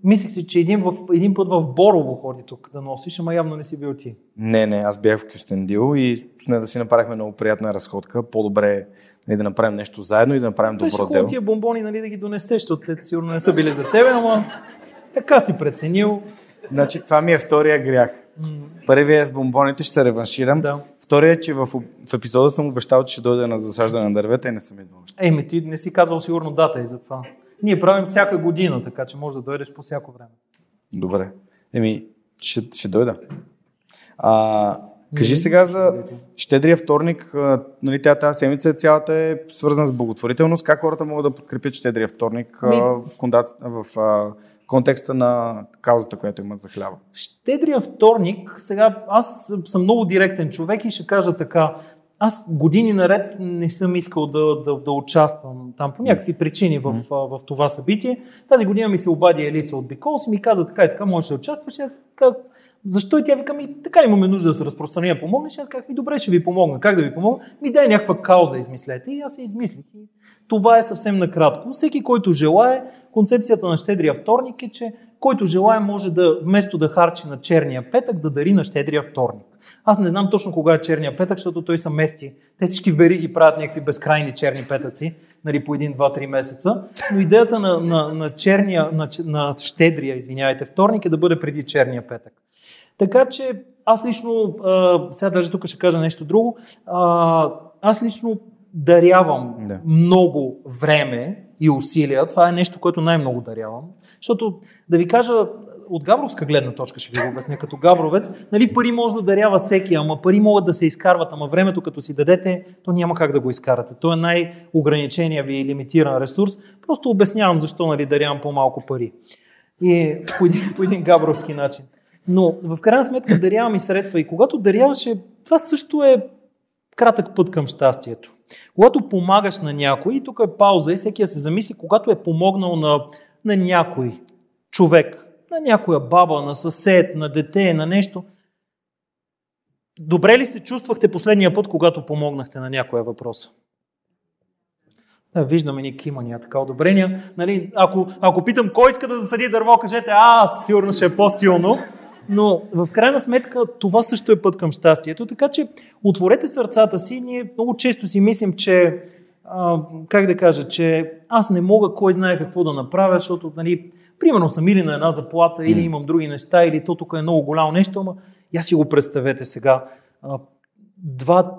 мислех си, че един, в, един път в Борово ходи тук да носиш, ама явно не си бил ти. Не, не, аз бях в Кюстендил и не да си направихме много приятна разходка. По-добре нали, да направим нещо заедно и да направим добро дело. Беше тия бомбони нали, да ги донесеш, защото те сигурно не са били за тебе, ама така си преценил. Значи това ми е втория грях. Първият е с бомбоните, ще се реванширам. Да. Вторият е, че в, в епизода съм обещал, че ще дойде на засаждане на дървета и не съм идвал. Еми, ти не си казвал сигурно дата и за това. Ние правим всяка година, така че може да дойдеш по всяко време. Добре. Еми, ще, ще дойда. А, кажи сега за щедрия вторник. Нали, тя тази седмица цялата е свързана с благотворителност. Как хората могат да подкрепят щедрия вторник Ми... в, в, в контекста на каузата, която имат за хляба. Щедрия вторник, сега аз съм много директен човек и ще кажа така, аз години наред не съм искал да, да, да участвам там по някакви причини в, в, в това събитие. Тази година ми се обади Елица от Биколс и ми каза така и така, можеш да участваш. Аз как, защо и тя вика ми, така имаме нужда да се разпространя, помогнеш. Аз казах ми, добре, ще ви помогна. Как да ви помогна? Ми дай някаква кауза, измислете. И аз се измислих. Това е съвсем накратко. Всеки, който желая, концепцията на щедрия вторник е, че който желая може да, вместо да харчи на черния петък, да дари на щедрия вторник. Аз не знам точно кога е черния петък, защото той са мести. Те всички вериги правят някакви безкрайни черни петъци, нали, по един, два, три месеца. Но идеята на, на, на, черния, на, на щедрия, извинявайте, вторник е да бъде преди черния петък. Така че аз лично, а, сега даже тук ще кажа нещо друго, а, аз лично дарявам да. много време и усилия. Това е нещо, което най-много дарявам. Защото, да ви кажа, от габровска гледна точка ще ви го обясня, като габровец, нали, пари може да дарява всеки, ама пари могат да се изкарват, ама времето като си дадете, то няма как да го изкарате. То е най-ограничения ви лимитиран ресурс. Просто обяснявам защо нали, дарявам по-малко пари. И по един, по един габровски начин. Но в крайна сметка дарявам и средства. И когато даряваше, това също е кратък път към щастието. Когато помагаш на някой, и тук е пауза и всеки да се замисли, когато е помогнал на, на някой човек, на някоя баба, на съсед, на дете, на нещо, добре ли се чувствахте последния път, когато помогнахте на някоя въпроса? Да, виждаме ни кимания, така одобрения. Нали, ако, ако питам кой иска да засади дърво, кажете, а, сигурно ще е по-силно. Но в крайна сметка това също е път към щастието. Така че отворете сърцата си. Ние много често си мислим, че а, как да кажа, че аз не мога кой знае какво да направя, защото, нали, примерно съм или на една заплата, или имам други неща, или то тук е много голямо нещо, ама я си го представете сега. 2,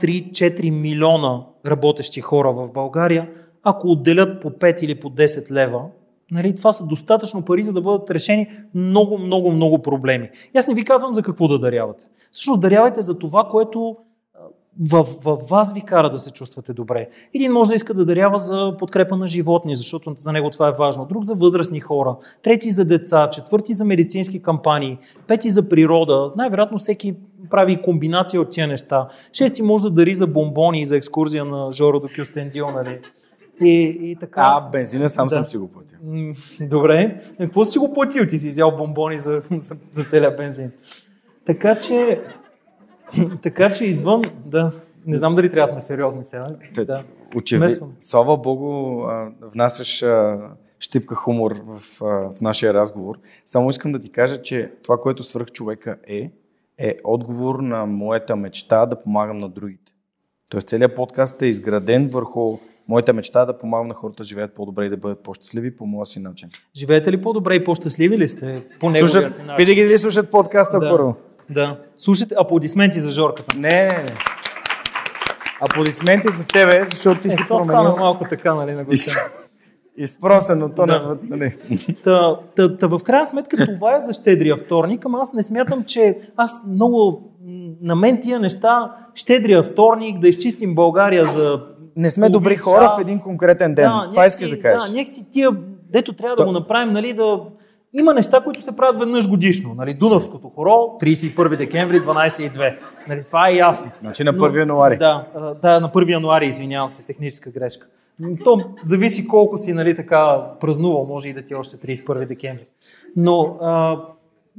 3, 4 милиона работещи хора в България, ако отделят по 5 или по 10 лева, Нали, това са достатъчно пари, за да бъдат решени много, много, много проблеми. И аз не ви казвам за какво да дарявате. Всъщност дарявайте за това, което в, в вас ви кара да се чувствате добре. Един може да иска да дарява за подкрепа на животни, защото за него това е важно. Друг за възрастни хора. Трети за деца. Четвърти за медицински кампании. Пети за природа. Най-вероятно всеки прави комбинация от тия неща. Шести може да дари за бомбони и за екскурзия на Жоро до Кюстендил. Нали? И, и така. А, бензина сам да. съм си го платил. Добре. Какво си го платил? Ти си взял бомбони за, за, за целия бензин. Така че, така че извън, да, не знам дали трябва да сме сериозни сега. Да. Очевидно. Слава Богу, внасяш щипка хумор в, в нашия разговор. Само искам да ти кажа, че това, което свърх човека е, е отговор на моята мечта да помагам на другите. Тоест целият подкаст е изграден върху моята мечта е да помагам на хората да живеят по-добре и да бъдат по-щастливи по моя си начин. Живеете ли по-добре и по-щастливи ли сте по слушат, си начин? ги ли слушат подкаста да, първо? Да. Слушайте аплодисменти за Жорката. Не, не, не. Аплодисменти за тебе, защото ти е, си променил. стана малко така, нали, на гостта. Изпросено, то да. не... Нали. Та, та, та, в крайна сметка това е за щедрия вторник, ама аз не смятам, че аз много на мен тия неща, щедрия вторник, да изчистим България за не сме добри хора в един конкретен ден. Да, Това искаш да кажеш. Да, някакси тия, дето трябва То... да го направим, нали, да... Има неща, които се правят веднъж годишно. Нали, Дунавското хоро, 31 декември, 12.2. Нали, това е ясно. Значи на 1 януари. Да, да, на 1 януари, извинявам се, техническа грешка. То зависи колко си нали, така празнувал, може и да ти е още 31 декември. Но а,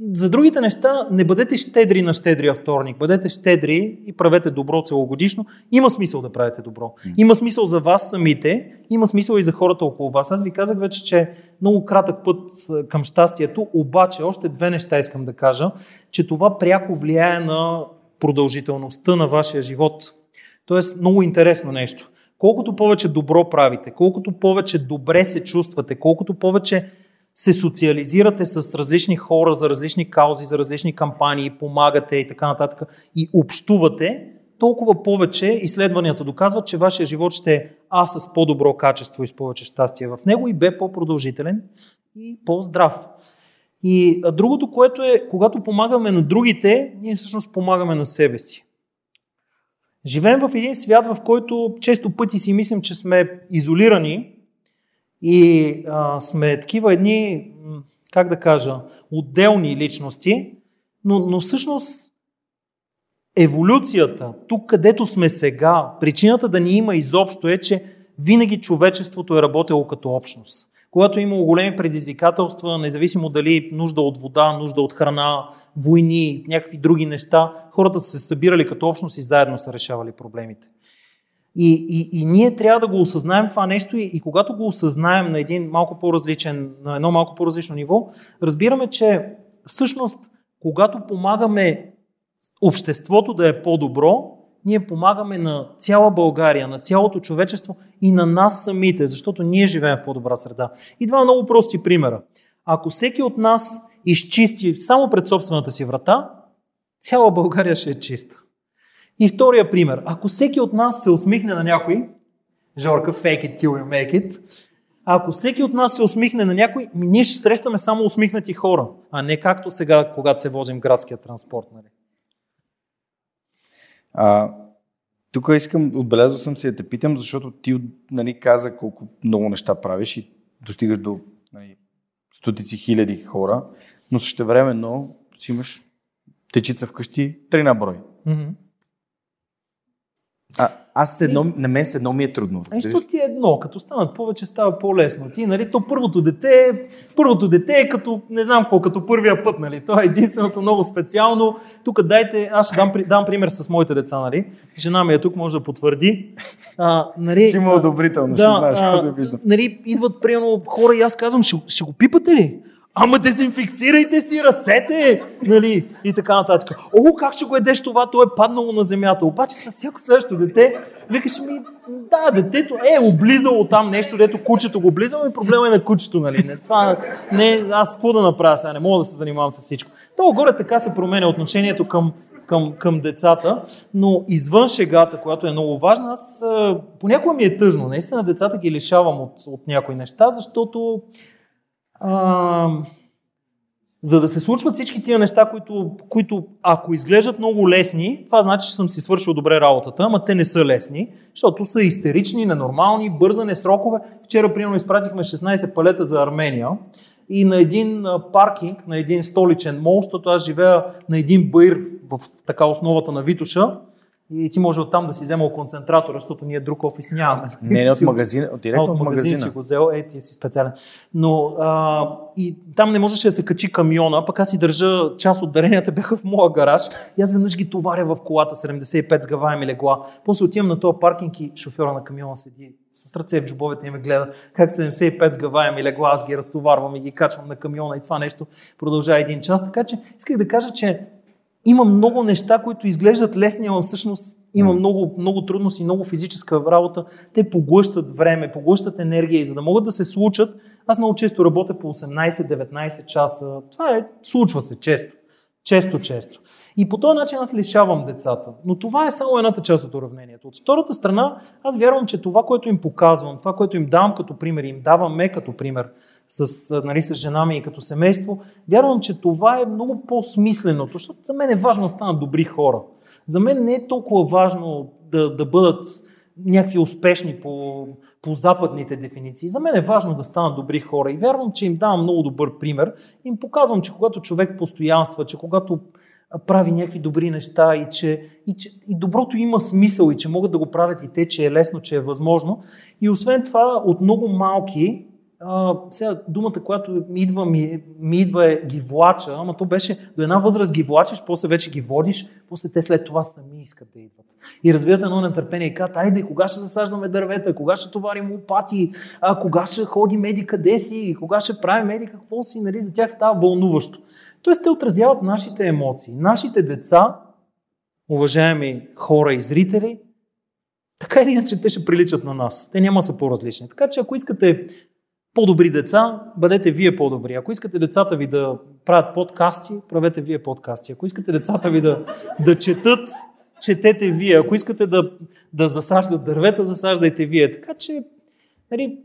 за другите неща не бъдете щедри на щедрия вторник, бъдете щедри и правете добро целогодишно. Има смисъл да правите добро. Има смисъл за вас самите, има смисъл и за хората около вас. Аз ви казах вече, че много кратък път към щастието, обаче още две неща искам да кажа, че това пряко влияе на продължителността на вашия живот. Тоест, много интересно нещо. Колкото повече добро правите, колкото повече добре се чувствате, колкото повече се социализирате с различни хора за различни каузи, за различни кампании, помагате и така нататък и общувате, толкова повече изследванията доказват, че вашия живот ще е А с по-добро качество и с повече щастие в него и Б по-продължителен и по-здрав. И другото, което е, когато помагаме на другите, ние всъщност помагаме на себе си. Живеем в един свят, в който често пъти си мислим, че сме изолирани и а, сме такива едни, как да кажа, отделни личности, но, но всъщност еволюцията, тук където сме сега, причината да ни има изобщо е, че винаги човечеството е работело като общност. Когато е имало големи предизвикателства, независимо дали нужда от вода, нужда от храна, войни, някакви други неща, хората са се събирали като общност и заедно са решавали проблемите. И, и, и ние трябва да го осъзнаем това нещо и, и когато го осъзнаем на един малко по-различен, на едно малко по-различно ниво, разбираме, че всъщност, когато помагаме обществото да е по-добро, ние помагаме на цяла България, на цялото човечество и на нас самите, защото ние живеем в по-добра среда. И два много прости примера. Ако всеки от нас изчисти само пред собствената си врата, цяла България ще е чиста. И втория пример. Ако всеки от нас се усмихне на някой, Жорка, fake it till you make it, ако всеки от нас се усмихне на някой, ние ще срещаме само усмихнати хора, а не както сега, когато се возим градския транспорт. Нали? А, тук искам, отбелязал съм си да те питам, защото ти нали, каза колко много неща правиш и достигаш до нали, стотици хиляди хора, но също времено си имаш течица вкъщи три на брой. Mm-hmm. А, аз едно, на мен с едно ми е трудно. Нещо ти е едно, като станат повече става по-лесно. Ти, нали, то първото дете, първото дете е като, не знам какво, като първия път, нали. То е единственото много специално. Тук дайте, аз ще дам, дам пример с моите деца, нали. Жена ми е тук, може да потвърди. А, нали, ти му одобрително, да, ще знаеш, виждам. Нали, идват примерно хора и аз казвам, ще, ще го пипате ли? Ама дезинфекцирайте си ръцете, нали, и така нататък. О, как ще го едеш това, то е паднало на земята. Обаче с всяко следващо дете, викаш ми, да, детето е облизало там нещо, дето кучето го облизало и проблема е на кучето, нали. Не, това, не, аз какво да направя сега, не мога да се занимавам с всичко. То горе така се променя отношението към, към, към децата, но извън шегата, която е много важна, аз понякога ми е тъжно. Наистина децата ги лишавам от, от някои неща, защото а, за да се случват всички тия неща, които, които ако изглеждат много лесни, това значи, че съм си свършил добре работата, ама те не са лесни, защото са истерични, ненормални, бързане, срокове. Вчера, примерно, изпратихме 16 палета за Армения и на един паркинг, на един столичен мол, защото аз живея на един баир в така основата на Витуша, и ти може оттам да си вземал концентратора, защото ние друг офис нямаме. Не, не от [laughs] магазина, от директно от, от магазина. си го взел, е, ти си специален. Но а, и там не можеше да се качи камиона, пък аз си държа част от даренията [laughs] бяха в моя гараж и аз веднъж ги товаря в колата, 75 сгаваеми легла. После отивам на този паркинг и шофьора на камиона седи с ръце в джобовете и ме гледа как 75 сгаваеми легла, аз ги разтоварвам и ги качвам на камиона и това нещо продължава един час. Така че исках да кажа, че има много неща, които изглеждат лесни, но всъщност има много, много трудност и много физическа работа. Те поглъщат време, поглъщат енергия и за да могат да се случат, аз много често работя по 18-19 часа. Това е, случва се често. Често, често. И по този начин аз лишавам децата. Но това е само едната част от уравнението. От втората страна, аз вярвам, че това, което им показвам, това, което им давам като пример, им даваме като пример с, нали, с жена ми и като семейство, вярвам, че това е много по-смисленото, защото за мен е важно да станат добри хора. За мен не е толкова важно да, да бъдат някакви успешни по, по западните дефиниции. За мен е важно да станат добри хора и вярвам, че им давам много добър пример. Им показвам, че когато човек постоянства, че когато прави някакви добри неща и че, и че и доброто има смисъл и че могат да го правят и те, че е лесно, че е възможно. И освен това, от много малки а, сега думата, която ми идва, ми, ми идва е ги влача, ама то беше до една възраст ги влачиш, после вече ги водиш, после те след това сами искат да идват. И развият едно нетърпение и казват, айде, кога ще засаждаме дървета, кога ще товарим лопати, а, кога ще ходим меди къде си, кога ще правим меди какво си, нали, за тях става вълнуващо. Тоест те отразяват нашите емоции. Нашите деца, уважаеми хора и зрители, така или иначе те ще приличат на нас. Те няма са по-различни. Така че ако искате по-добри деца, бъдете вие по-добри. Ако искате децата ви да правят подкасти, правете вие подкасти. Ако искате децата ви да, да четат, четете вие. Ако искате да, да засаждат дървета, засаждайте вие. Така че, нали,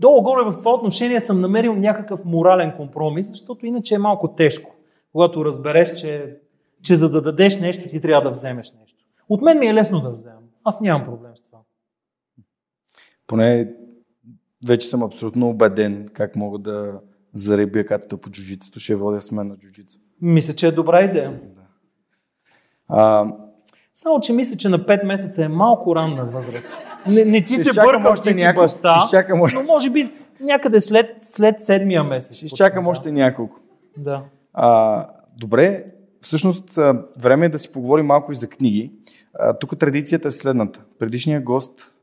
долу-горе в това отношение съм намерил някакъв морален компромис, защото иначе е малко тежко, когато разбереш, че, че за да дадеш нещо, ти трябва да вземеш нещо. От мен ми е лесно да вземам. Аз нямам проблем с това. Поне вече съм абсолютно убеден как мога да заребя като по джуджицето, ще водя с мен на джуджицу. Мисля, че е добра идея. Да. А, Само, че мисля, че на 5 месеца е малко ранна възраст. [laughs] Не, не ти ще се бъркам, още ти няколко, баща, ще чакам още... но може би някъде след, след седмия месец. Ще изчакам да. още няколко. Да. А, добре, всъщност време е да си поговорим малко и за книги. А, тук традицията е следната. Предишният гост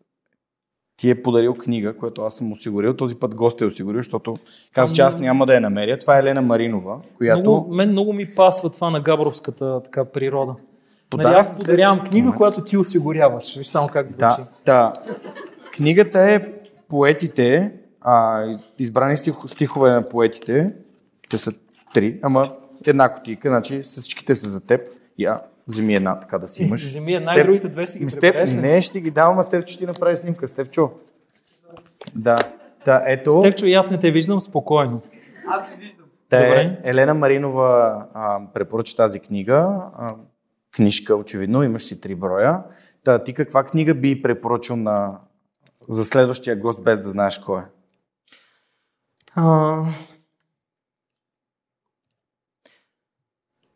ти е подарил книга, която аз съм осигурил. Този път гост е осигурил, защото каза, че аз няма да я намеря. Това е Елена Маринова, която... Много, мен много ми пасва това на габровската така, природа. Подарък нали, аз подарявам книга, която ти осигуряваш. Виж само как звучи. Да, да. Книгата е поетите, а, избрани стих, стихове на поетите. Те са три, ама една котика, значи всичките са за теб. Я, Вземи една, така да си имаш. [laughs] Вземи една и другите две си ги Степ, Не, ще ги давам, а Степ, че ти направи снимка. Степчо. Да. Та, ето, Стевчо и аз не те виждам спокойно. та, Добре. Елена Маринова а, препоръча тази книга. А, книжка, очевидно, имаш си три броя. Та, ти каква книга би препоръчал на, за следващия гост, без да знаеш кой е? А...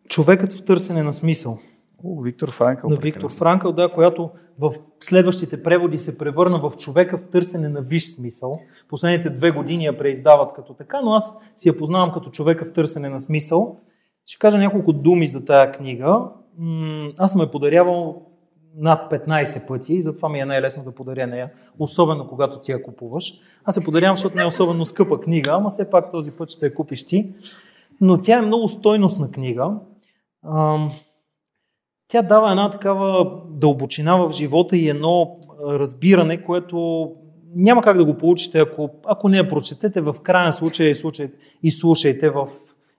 Човекът в търсене на смисъл. О, Виктор Франкъл. на прекрасно. Виктор Франкъл, да, която в следващите преводи се превърна в човека в търсене на виш смисъл. Последните две години я преиздават като така, но аз си я познавам като човека в търсене на смисъл. Ще кажа няколко думи за тая книга. Аз съм я подарявал над 15 пъти и затова ми е най-лесно да подаря нея, особено когато ти я купуваш. Аз се подарявам, защото не е особено скъпа книга, ама все пак този път ще я купиш ти. Но тя е много стойностна книга. Тя дава една такава дълбочина в живота и едно разбиране, което няма как да го получите, ако, ако не я прочетете, в крайен случай и, слушайте в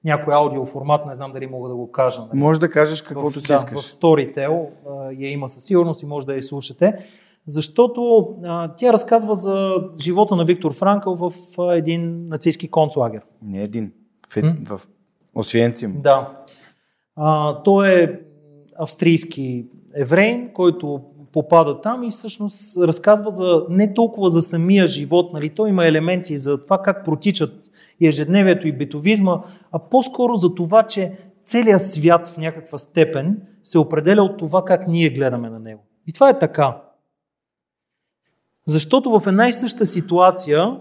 някой аудиоформат, не знам дали мога да го кажа. нали? Може да кажеш каквото в, си да, искаш. в Storytel я има със сигурност и може да я слушате, защото а, тя разказва за живота на Виктор Франкъл в а, един нацистски концлагер. Не един. В, М? в Освенцим. Да. А, той е австрийски евреин, който попада там и всъщност разказва за не толкова за самия живот, нали? той има елементи за това как протичат и ежедневието и битовизма, а по-скоро за това, че целият свят в някаква степен се определя от това как ние гледаме на него. И това е така. Защото в една и съща ситуация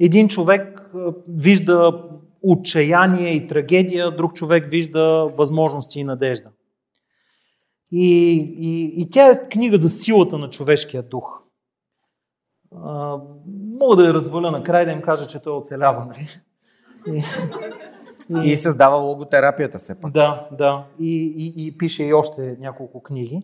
един човек вижда отчаяние и трагедия, друг човек вижда възможности и надежда. И, и, и тя е книга за силата на човешкия дух. А, мога да я разваля накрай да им кажа, че той оцелява. Нали? И, [laughs] И създава логотерапията все пак. да, да. И, и, и пише и още няколко книги.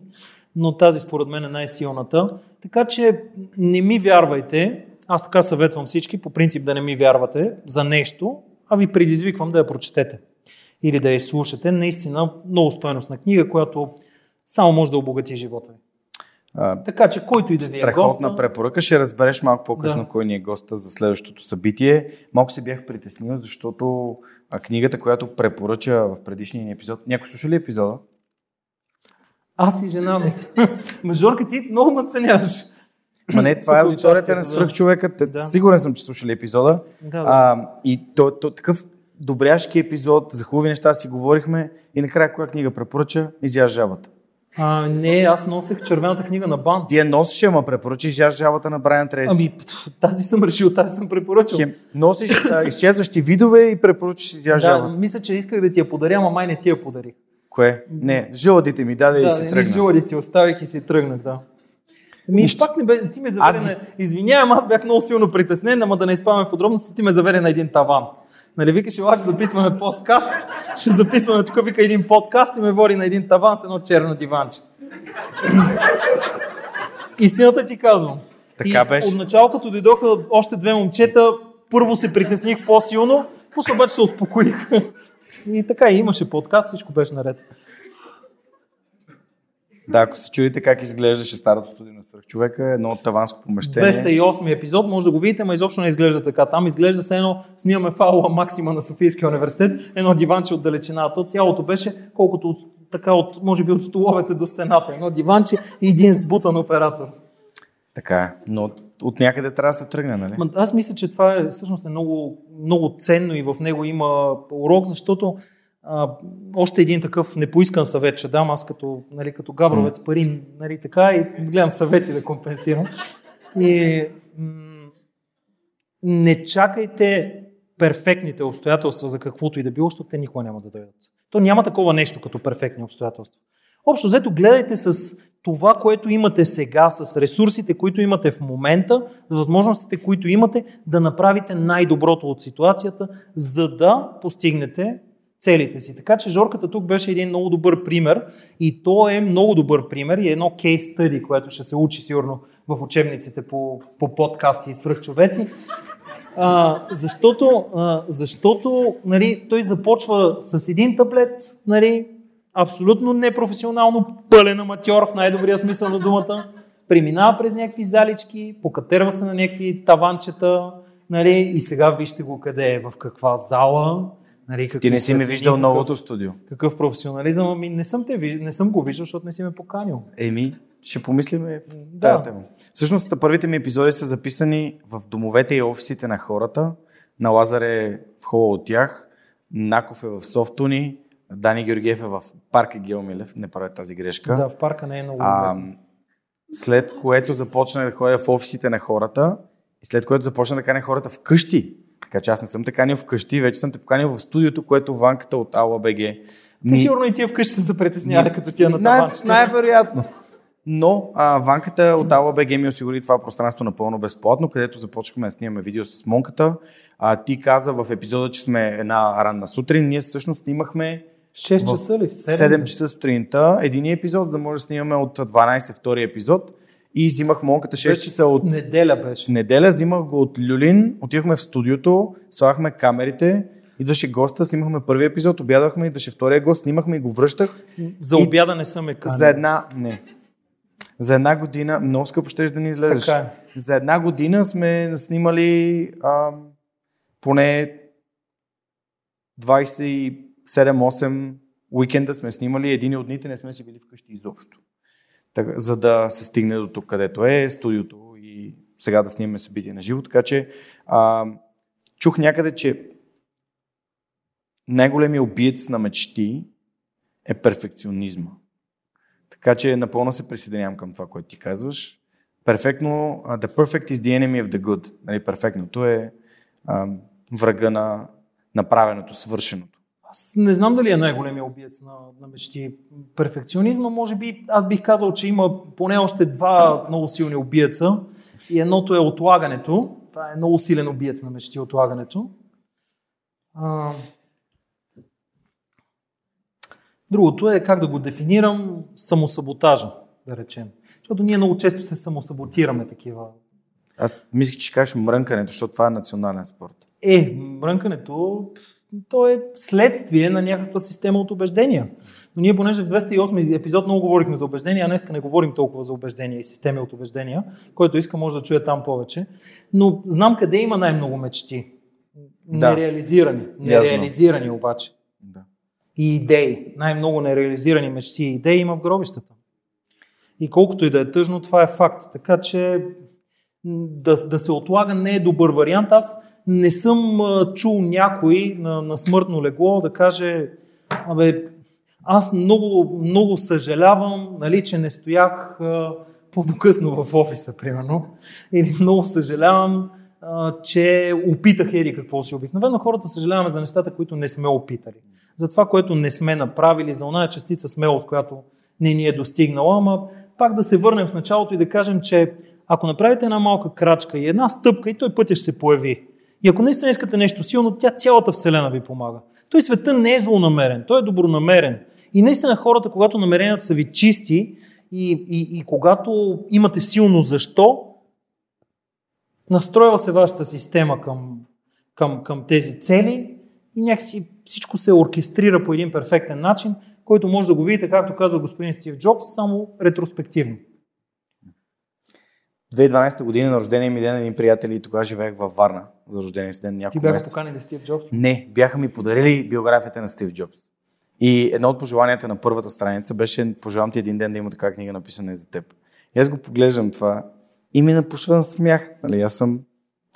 Но тази според мен е най-силната. Така че не ми вярвайте. Аз така съветвам всички, по принцип да не ми вярвате за нещо, а ви предизвиквам да я прочетете. Или да я слушате. Наистина много стойностна книга, която само може да обогати живота ви. А, Така че който и да ви е Страхотна госта, препоръка. Ще разбереш малко по-късно Да. кой ни е госта за следващото събитие. Малко се бях притеснил, защото книгата, която препоръча в предишния ни епизод. Някой слуша ли епизода? аз и жена ми. [laughs] Мажорка, ти много наценяваш. Ма не, това е аудиторията участието, на. Те- Да. Сигурен съм, че слушали епизода. Да, да. А, и то, то, такъв добряшки епизод, за хубави неща си говорихме и накрая коя книга препоръча? Изяж жабата. А, не, аз носех червената книга на бан. Ти я носиш, ама препоръча изяж жабата на Брайан Трейси. Ами, тази съм решил, тази съм препоръчал. Хем, носиш а, изчезващи видове и препоръчаш изяж Да, мисля, че исках да ти я подаря, ама май не ти я подарих. Кое? Не, жълдите ми даде и да, си не тръгна. жилади ти оставих и си тръгнах, да. Ами, Нищо. пак не бе, ти ме Аз заведе на... Извинявам, аз бях много силно притеснен, ама да не изпаваме в подробности, ти ме заведе на един таван. Нали, викаш, ела, ще запитваме подкаст, ще записваме тук, вика един подкаст и ме води на един таван с едно черно диванче. Истината ти казвам. Така и беше. От начало, като дойдоха още две момчета, първо се притесних по-силно, после обаче се успокоих. И така, и имаше подкаст, всичко беше наред. Да, ако се чудите как изглеждаше старото студио на свръхчовека, едно таванско помещение. 208 епизод, може да го видите, но изобщо не изглежда така. Там изглежда се едно, снимаме фаула Максима на Софийския университет, едно диванче от далечина. То цялото беше колкото от, така от, може би от столовете до стената. Едно диванче и един сбутан оператор. Така е. Но от някъде трябва да се тръгне, нали? Аз мисля, че това е всъщност е много, много ценно и в него има урок, защото а, още един такъв непоискан съвет ще дам, аз като, нали, като габровец пари, нали, така и гледам съвети да компенсирам. И м- не чакайте перфектните обстоятелства за каквото и да било, защото те никога няма да дойдат. То няма такова нещо като перфектни обстоятелства. Общо взето гледайте с това, което имате сега, с ресурсите, които имате в момента, с възможностите, които имате, да направите най-доброто от ситуацията, за да постигнете целите си. Така че Жорката тук беше един много добър пример и то е много добър пример и едно кейс стъди, което ще се учи сигурно в учебниците по, по подкасти и свръхчовеци. А, защото а, защото нали, той започва с един таблет, нали, абсолютно непрофесионално, пълен аматьор в най-добрия смисъл на думата, преминава през някакви залички, покатерва се на някакви таванчета, нали, и сега вижте го къде е, в каква зала. Нали, Ти не си ми виждал какъв, новото студио. Какъв професионализъм, ами не съм, те, не съм го виждал, защото не си ме поканил. Еми, ще помислиме Да. тема. Всъщност, първите ми епизоди са записани в домовете и офисите на хората. На Лазар е в хола от тях, Наков е в Софтуни, Дани Георгиев е в парка Геомилев, не правя тази грешка. Да, в парка не е много А, след което започнах да ходя в офисите на хората и след което започна да каня хората вкъщи. Така че аз не съм те канил вкъщи, вече съм те поканил в студиото, което ванката от Ала БГ. Ти сигурно и тия вкъщи се притеснявали, като тия на Най- таван. най-вероятно. Но а, ванката от Ала БГ ми осигури това пространство напълно безплатно, където започнахме да снимаме видео с Монката. А, ти каза в епизода, че сме една ранна сутрин. Ние всъщност снимахме 6 в часа ли? 7 часа сутринта един епизод, да може да снимаме от 12 втори епизод. И взимах Монката 6 часа от Неделя беше. неделя, взимах го от Люлин, отивахме в студиото, слагахме камерите, идваше госта, снимахме първи епизод, обядахме, идваше втория гост, снимахме и го връщах. За И- обяда не съм е канил. За една, не. За една година, много скъпо ще да ни излезеш. Така е. За една година сме снимали а, поне 27-8 уикенда сме снимали, един от дните не сме си били вкъщи изобщо. За да се стигне до тук, където е студиото и сега да снимаме събитие на живо. Така че а, чух някъде, че най-големият убиец на мечти е перфекционизма. Така че напълно се присъединявам към това, което ти казваш. Перфектно, the perfect is the enemy of the good. Нали, перфектното е а, врага на направеното, свършеното. Аз не знам дали е най-големия убиец на, на мечти. Перфекционизма, може би, аз бих казал, че има поне още два много силни убиеца. И едното е отлагането. Това е много силен убиец на мечти, отлагането. А... Другото е, как да го дефинирам, самосаботажа, да речем. Защото ние много често се самосаботираме такива. Аз мислих, че кажеш мрънкането, защото това е национален спорт. Е, мрънкането, то е следствие на някаква система от убеждения. Но ние, понеже в 208 епизод много говорихме за убеждения, а днес не говорим толкова за убеждения и системи от убеждения, който иска може да чуе там повече. Но знам къде има най-много мечти. Да. Нереализирани. Ясно. Нереализирани обаче. Да. И идеи. Най-много нереализирани мечти и идеи има в гробищата. И колкото и да е тъжно, това е факт. Така че да, да се отлага не е добър вариант. Аз не съм чул някой на, на смъртно легло да каже Абе, аз много, много съжалявам, нали, че не стоях по-докъсно в офиса, примерно. Или много съжалявам, а, че опитах еди какво си. Обикновено хората съжаляваме за нещата, които не сме опитали. За това, което не сме направили, за оная частица смелост, която не ни е достигнала, ама пак да се върнем в началото и да кажем, че ако направите една малка крачка и една стъпка, и той пътя ще се появи. И ако наистина искате нещо силно, тя цялата Вселена ви помага. Той света не е злонамерен, той е добронамерен. И наистина хората, когато намеренията са ви чисти и, и, и когато имате силно защо, настройва се вашата система към, към, към тези цели и някакси всичко се оркестрира по един перфектен начин, който може да го видите, както казва господин Стив Джобс, само ретроспективно. 2012 година на рождения ми ден един приятел и тогава живеех във Варна за рождения си ден Ти няколко бяха месеца. поканили Стив Джобс? Не, бяха ми подарили биографията на Стив Джобс. И едно от пожеланията на първата страница беше пожелавам ти един ден да има така книга написана и за теб. И аз го поглеждам това и ми напушва на смях. Нали, аз съм...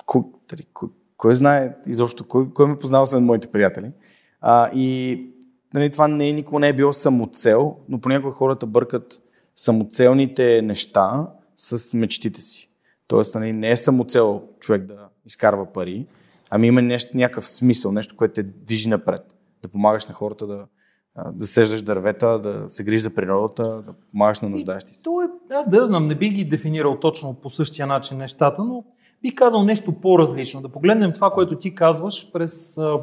Кой, нали, кой, кой знае изобщо, кой, кой ме познава след моите приятели. А, и нали, това не е, никога не е било самоцел, но понякога хората бъркат самоцелните неща с мечтите си. Тоест, нали, не е самоцел човек да изкарва пари, ами има нещо, някакъв смисъл, нещо, което те движи напред. Да помагаш на хората да, да сеждаш дървета, да се грижиш за природата, да помагаш на нуждащи се. То е, аз да знам, не би ги дефинирал точно по същия начин нещата, но бих казал нещо по-различно. Да погледнем това, което ти казваш през а,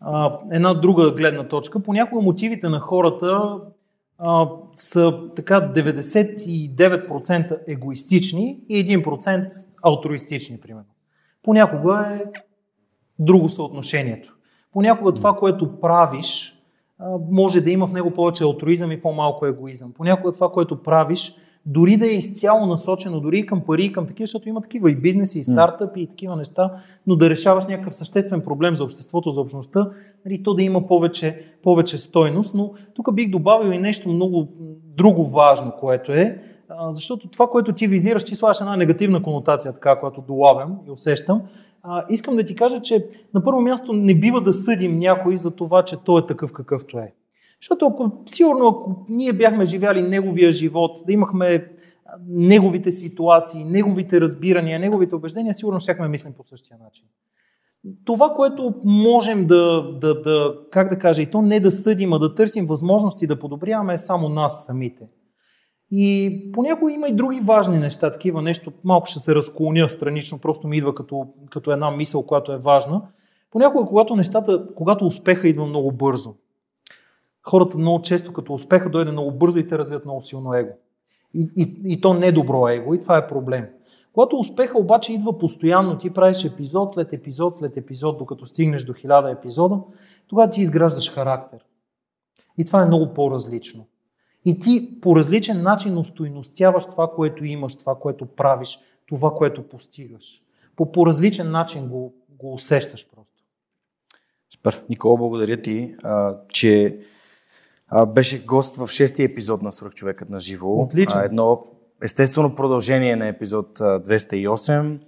а, една друга гледна точка. Понякога мотивите на хората а, са така 99% егоистични и 1% алтруистични, примерно. Понякога е друго съотношението. Понякога това, което правиш, може да има в него повече алтруизъм и по-малко егоизъм. Понякога това, което правиш, дори да е изцяло насочено, дори и към пари, и към такива, защото има такива и бизнеси, и стартъпи, и такива неща, но да решаваш някакъв съществен проблем за обществото, за общността, нали, то да има повече, повече стойност. Но тук бих добавил и нещо много друго важно, което е, защото това, което ти визираш, ти слагаш една негативна конотация, така, която долавям и усещам. А, искам да ти кажа, че на първо място не бива да съдим някой за това, че той е такъв какъвто е. Защото ако, сигурно, ако ние бяхме живяли неговия живот, да имахме неговите ситуации, неговите разбирания, неговите убеждения, сигурно щяхме мислим по същия начин. Това, което можем да, да, да, как да кажа, и то не да съдим, а да търсим възможности да подобряваме е само нас самите. И понякога има и други важни неща, такива нещо, малко ще се разклоня странично, просто ми идва като, като една мисъл, която е важна. Понякога, когато нещата, когато успеха идва много бързо, хората много често като успеха дойде много бързо и те развият много силно его. И, и, и то не добро его, и това е проблем. Когато успеха обаче идва постоянно, ти правиш епизод след епизод след епизод, докато стигнеш до хиляда епизода, тогава ти изграждаш характер. И това е много по-различно. И ти по различен начин устойностяваш това, което имаш, това, което правиш, това, което постигаш. По, по различен начин го, го усещаш просто. Супер. Никола, благодаря ти, а, че а, беше гост в шестия епизод на Свръхчовекът на живо. Отлично. А, едно естествено продължение на епизод 208.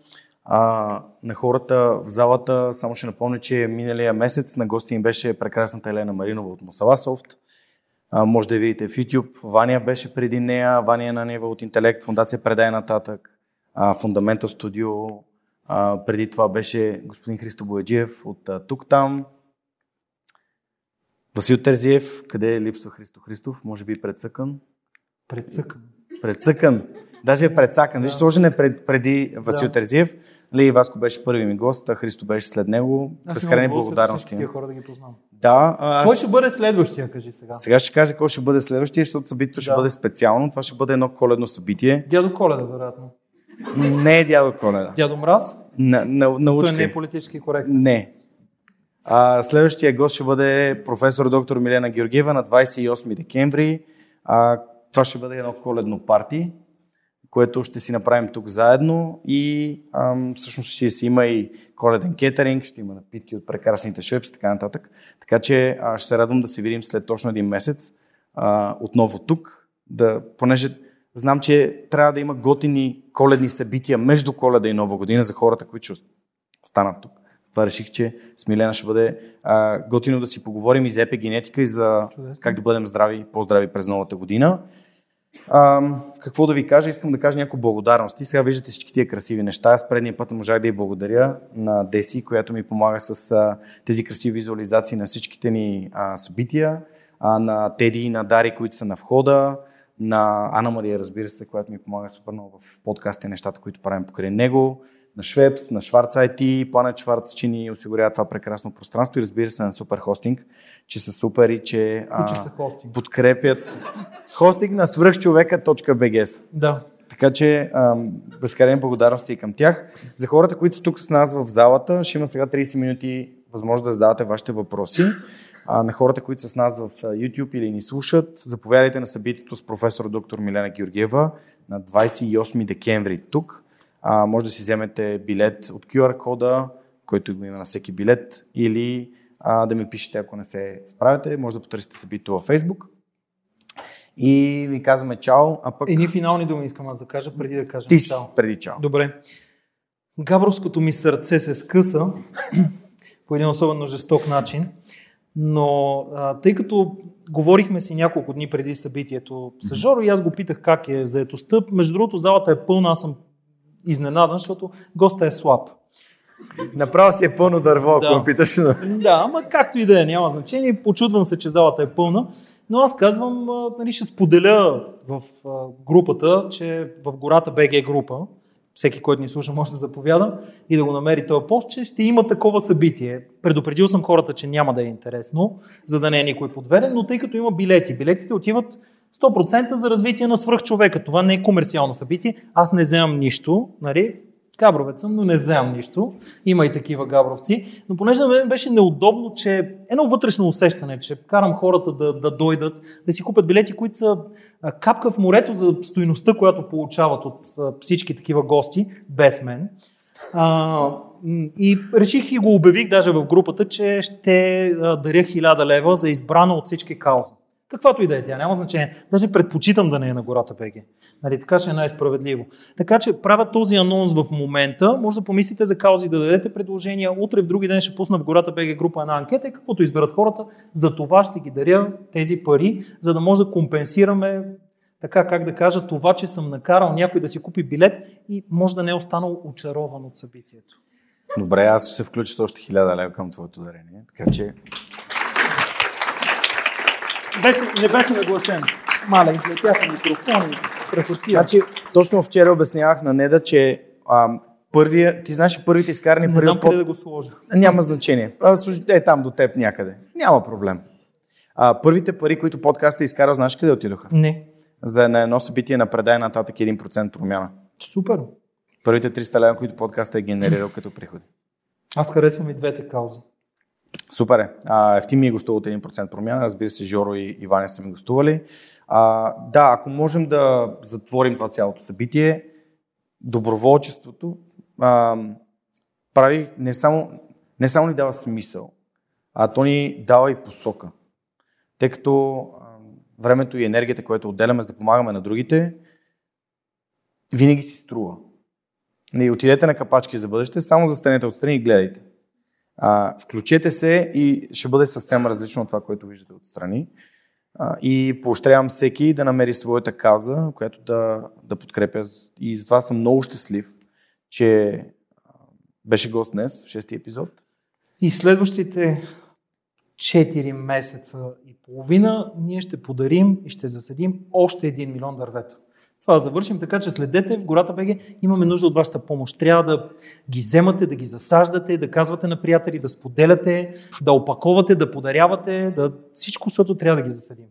А, на хората в залата само ще напомня, че миналия месец на гости им беше прекрасната Елена Маринова от Мусаласофт. А, може да видите в YouTube. Ваня беше преди нея, Ваня на Нева от Интелект, фундация Предай нататък, а, Фундаментал студио. А, преди това беше господин Христо Бояджиев от Тук Там. Васил Терзиев, къде е липсва Христо Христов? Може би предсъкан. Предсъкан. Предсъкан. Даже е предсакан. Виж, сложен е пред, преди Васил да. Терзиев. Ли, Васко беше първи ми гост, а Христо беше след него. Безкрайни благодарности. Аз хора да ги познавам. Да, аз... Кой ще бъде следващия, кажи сега? Сега ще кажа кой ще бъде следващия, защото събитието да. ще бъде специално. Това ще бъде едно коледно събитие. Дядо Коледа, вероятно. Не е дядо Коледа. Дядо Мраз? На, на, научка. Той не е политически коректен. Не. А, следващия гост ще бъде професор доктор Милена Георгиева на 28 декември. А, това ще бъде едно коледно парти, което ще си направим тук заедно и ам, всъщност ще си има и коледен кетеринг, ще има напитки от прекрасните шепс и така нататък. Така че а, ще се радвам да се видим след точно един месец а, отново тук, да, понеже знам, че трябва да има готини коледни събития между коледа и нова година за хората, които ще останат тук. Това реших, че с Милена ще бъде а, готино да си поговорим и за епигенетика и за Чудесно. как да бъдем здрави, по-здрави през новата година. А, какво да ви кажа? Искам да кажа някои благодарности. Сега виждате всички тия красиви неща. Аз предния път можах да й благодаря на Деси, която ми помага с а, тези красиви визуализации на всичките ни а, събития, а, на Теди и на Дари, които са на входа, на Ана Мария, разбира се, която ми помага супер много в подкаста и нещата, които правим покрай него, на Швепс, на Шварц IT, Планет Шварц, че ни осигурява това прекрасно пространство и разбира се на Супер Хостинг, че са супер и че а, са хостинг. подкрепят хостинг на свръхчовека.bgs. Да. Така че безкрайни благодарности и към тях. За хората, които са тук с нас в залата, ще има сега 30 минути възможност да задавате вашите въпроси. А на хората, които са с нас в YouTube или ни слушат, заповядайте на събитието с професор доктор Милена Георгиева на 28 декември тук. А, може да си вземете билет от QR кода, който има на всеки билет, или а, да ми пишете, ако не се справяте. Може да потърсите събитието във Facebook. И ви казваме чао, а пък... Едни финални думи искам аз да кажа, преди да кажем Ти си, чао. преди чао. Добре. Габровското ми сърце се скъса [clears throat] по един особено жесток начин, но а, тъй като говорихме си няколко дни преди събитието с Жоро и аз го питах как е заетостта. Между другото, залата е пълна, аз съм изненадан, защото госта е слаб. Направо си е пълно дърво, ако да. питаш. Да, ама както и да е, няма значение. Почудвам се, че залата е пълна. Но аз казвам, нали, ще споделя в групата, че в гората БГ група, всеки, който ни слуша, може да заповяда и да го намери този пост, че ще има такова събитие. Предупредил съм хората, че няма да е интересно, за да не е никой подведен, но тъй като има билети, билетите отиват 100% за развитие на свръхчовека. Това не е комерциално събитие. Аз не вземам нищо, нали? Габровец съм, но не вземам нищо. Има и такива габровци. Но понеже мен беше неудобно, че едно вътрешно усещане, че карам хората да, да дойдат, да си купят билети, които са капка в морето за стоиността, която получават от всички такива гости, без мен. А, и реших и го обявих даже в групата, че ще даря 1000 лева за избрана от всички кауза. Каквато и да е тя, няма значение. Даже предпочитам да не е на гората БГ. Нали, така ще е най-справедливо. Така че правя този анонс в момента. Може да помислите за каузи, да дадете предложения. Утре в други ден ще пусна в гората БГ група една анкета и каквото изберат хората, за това ще ги даря тези пари, за да може да компенсираме така как да кажа това, че съм накарал някой да си купи билет и може да не е останал очарован от събитието. Добре, аз ще се включа с още хиляда лева към твоето дарение. Така че беше, не беше нагласен. Маля, излетяха микрофони, с Значи, точно вчера обяснявах на Неда, че а, първия, ти знаеш първите изкарани не пари знам къде да го сложа. Няма значение. А, слушай, е там до теб някъде. Няма проблем. А, първите пари, които подкаста е изкарал, знаеш къде отидоха? Не. За на едно събитие на предай нататък 1% промяна. Супер. Първите 300 лева, които подкаста е генерирал [clears throat] като приходи. Аз харесвам и двете каузи. Супер е. А, ми е гостувал от 1% промяна, разбира се, Жоро и Иваня са ми гостували. А, да, ако можем да затворим това цялото събитие, доброволчеството а, прави не само, не само ни дава смисъл, а то ни дава и посока. Тъй като а, времето и енергията, което отделяме за да помагаме на другите, винаги си струва. Не отидете на капачки за бъдеще, само застанете отстрани и гледайте. А, включете се и ще бъде съвсем различно от това, което виждате отстрани. А, и поощрявам всеки да намери своята каза, която да, да подкрепя. И затова съм много щастлив, че беше гост днес, в шестия епизод. И следващите 4 месеца и половина ние ще подарим и ще засадим още 1 милион дървета това да завършим, така че следете в гората БГ. Имаме нужда от вашата помощ. Трябва да ги вземате, да ги засаждате, да казвате на приятели, да споделяте, да опаковате, да подарявате, да... всичко, което трябва да ги засадим.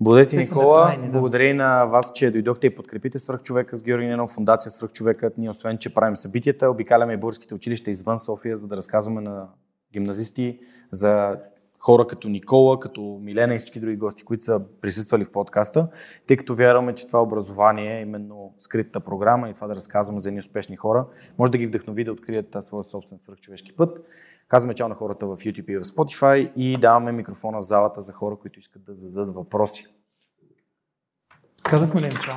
Благодаря ти, Никола. Да. Благодаря и на вас, че дойдохте и подкрепите Свърхчовека с Георги Ненов, фундация Свърхчовекът. Ние, освен, че правим събитията, обикаляме българските училища извън София, за да разказваме на гимназисти за хора като Никола, като Милена и всички други гости, които са присъствали в подкаста, тъй като вярваме, че това образование е именно скритата програма и това да разказваме за едни успешни хора, може да ги вдъхнови да открият своя собствен свръхчовешки път. Казваме чао на хората в YouTube и в Spotify и даваме микрофона в залата за хора, които искат да зададат въпроси. Казахме ли им чао?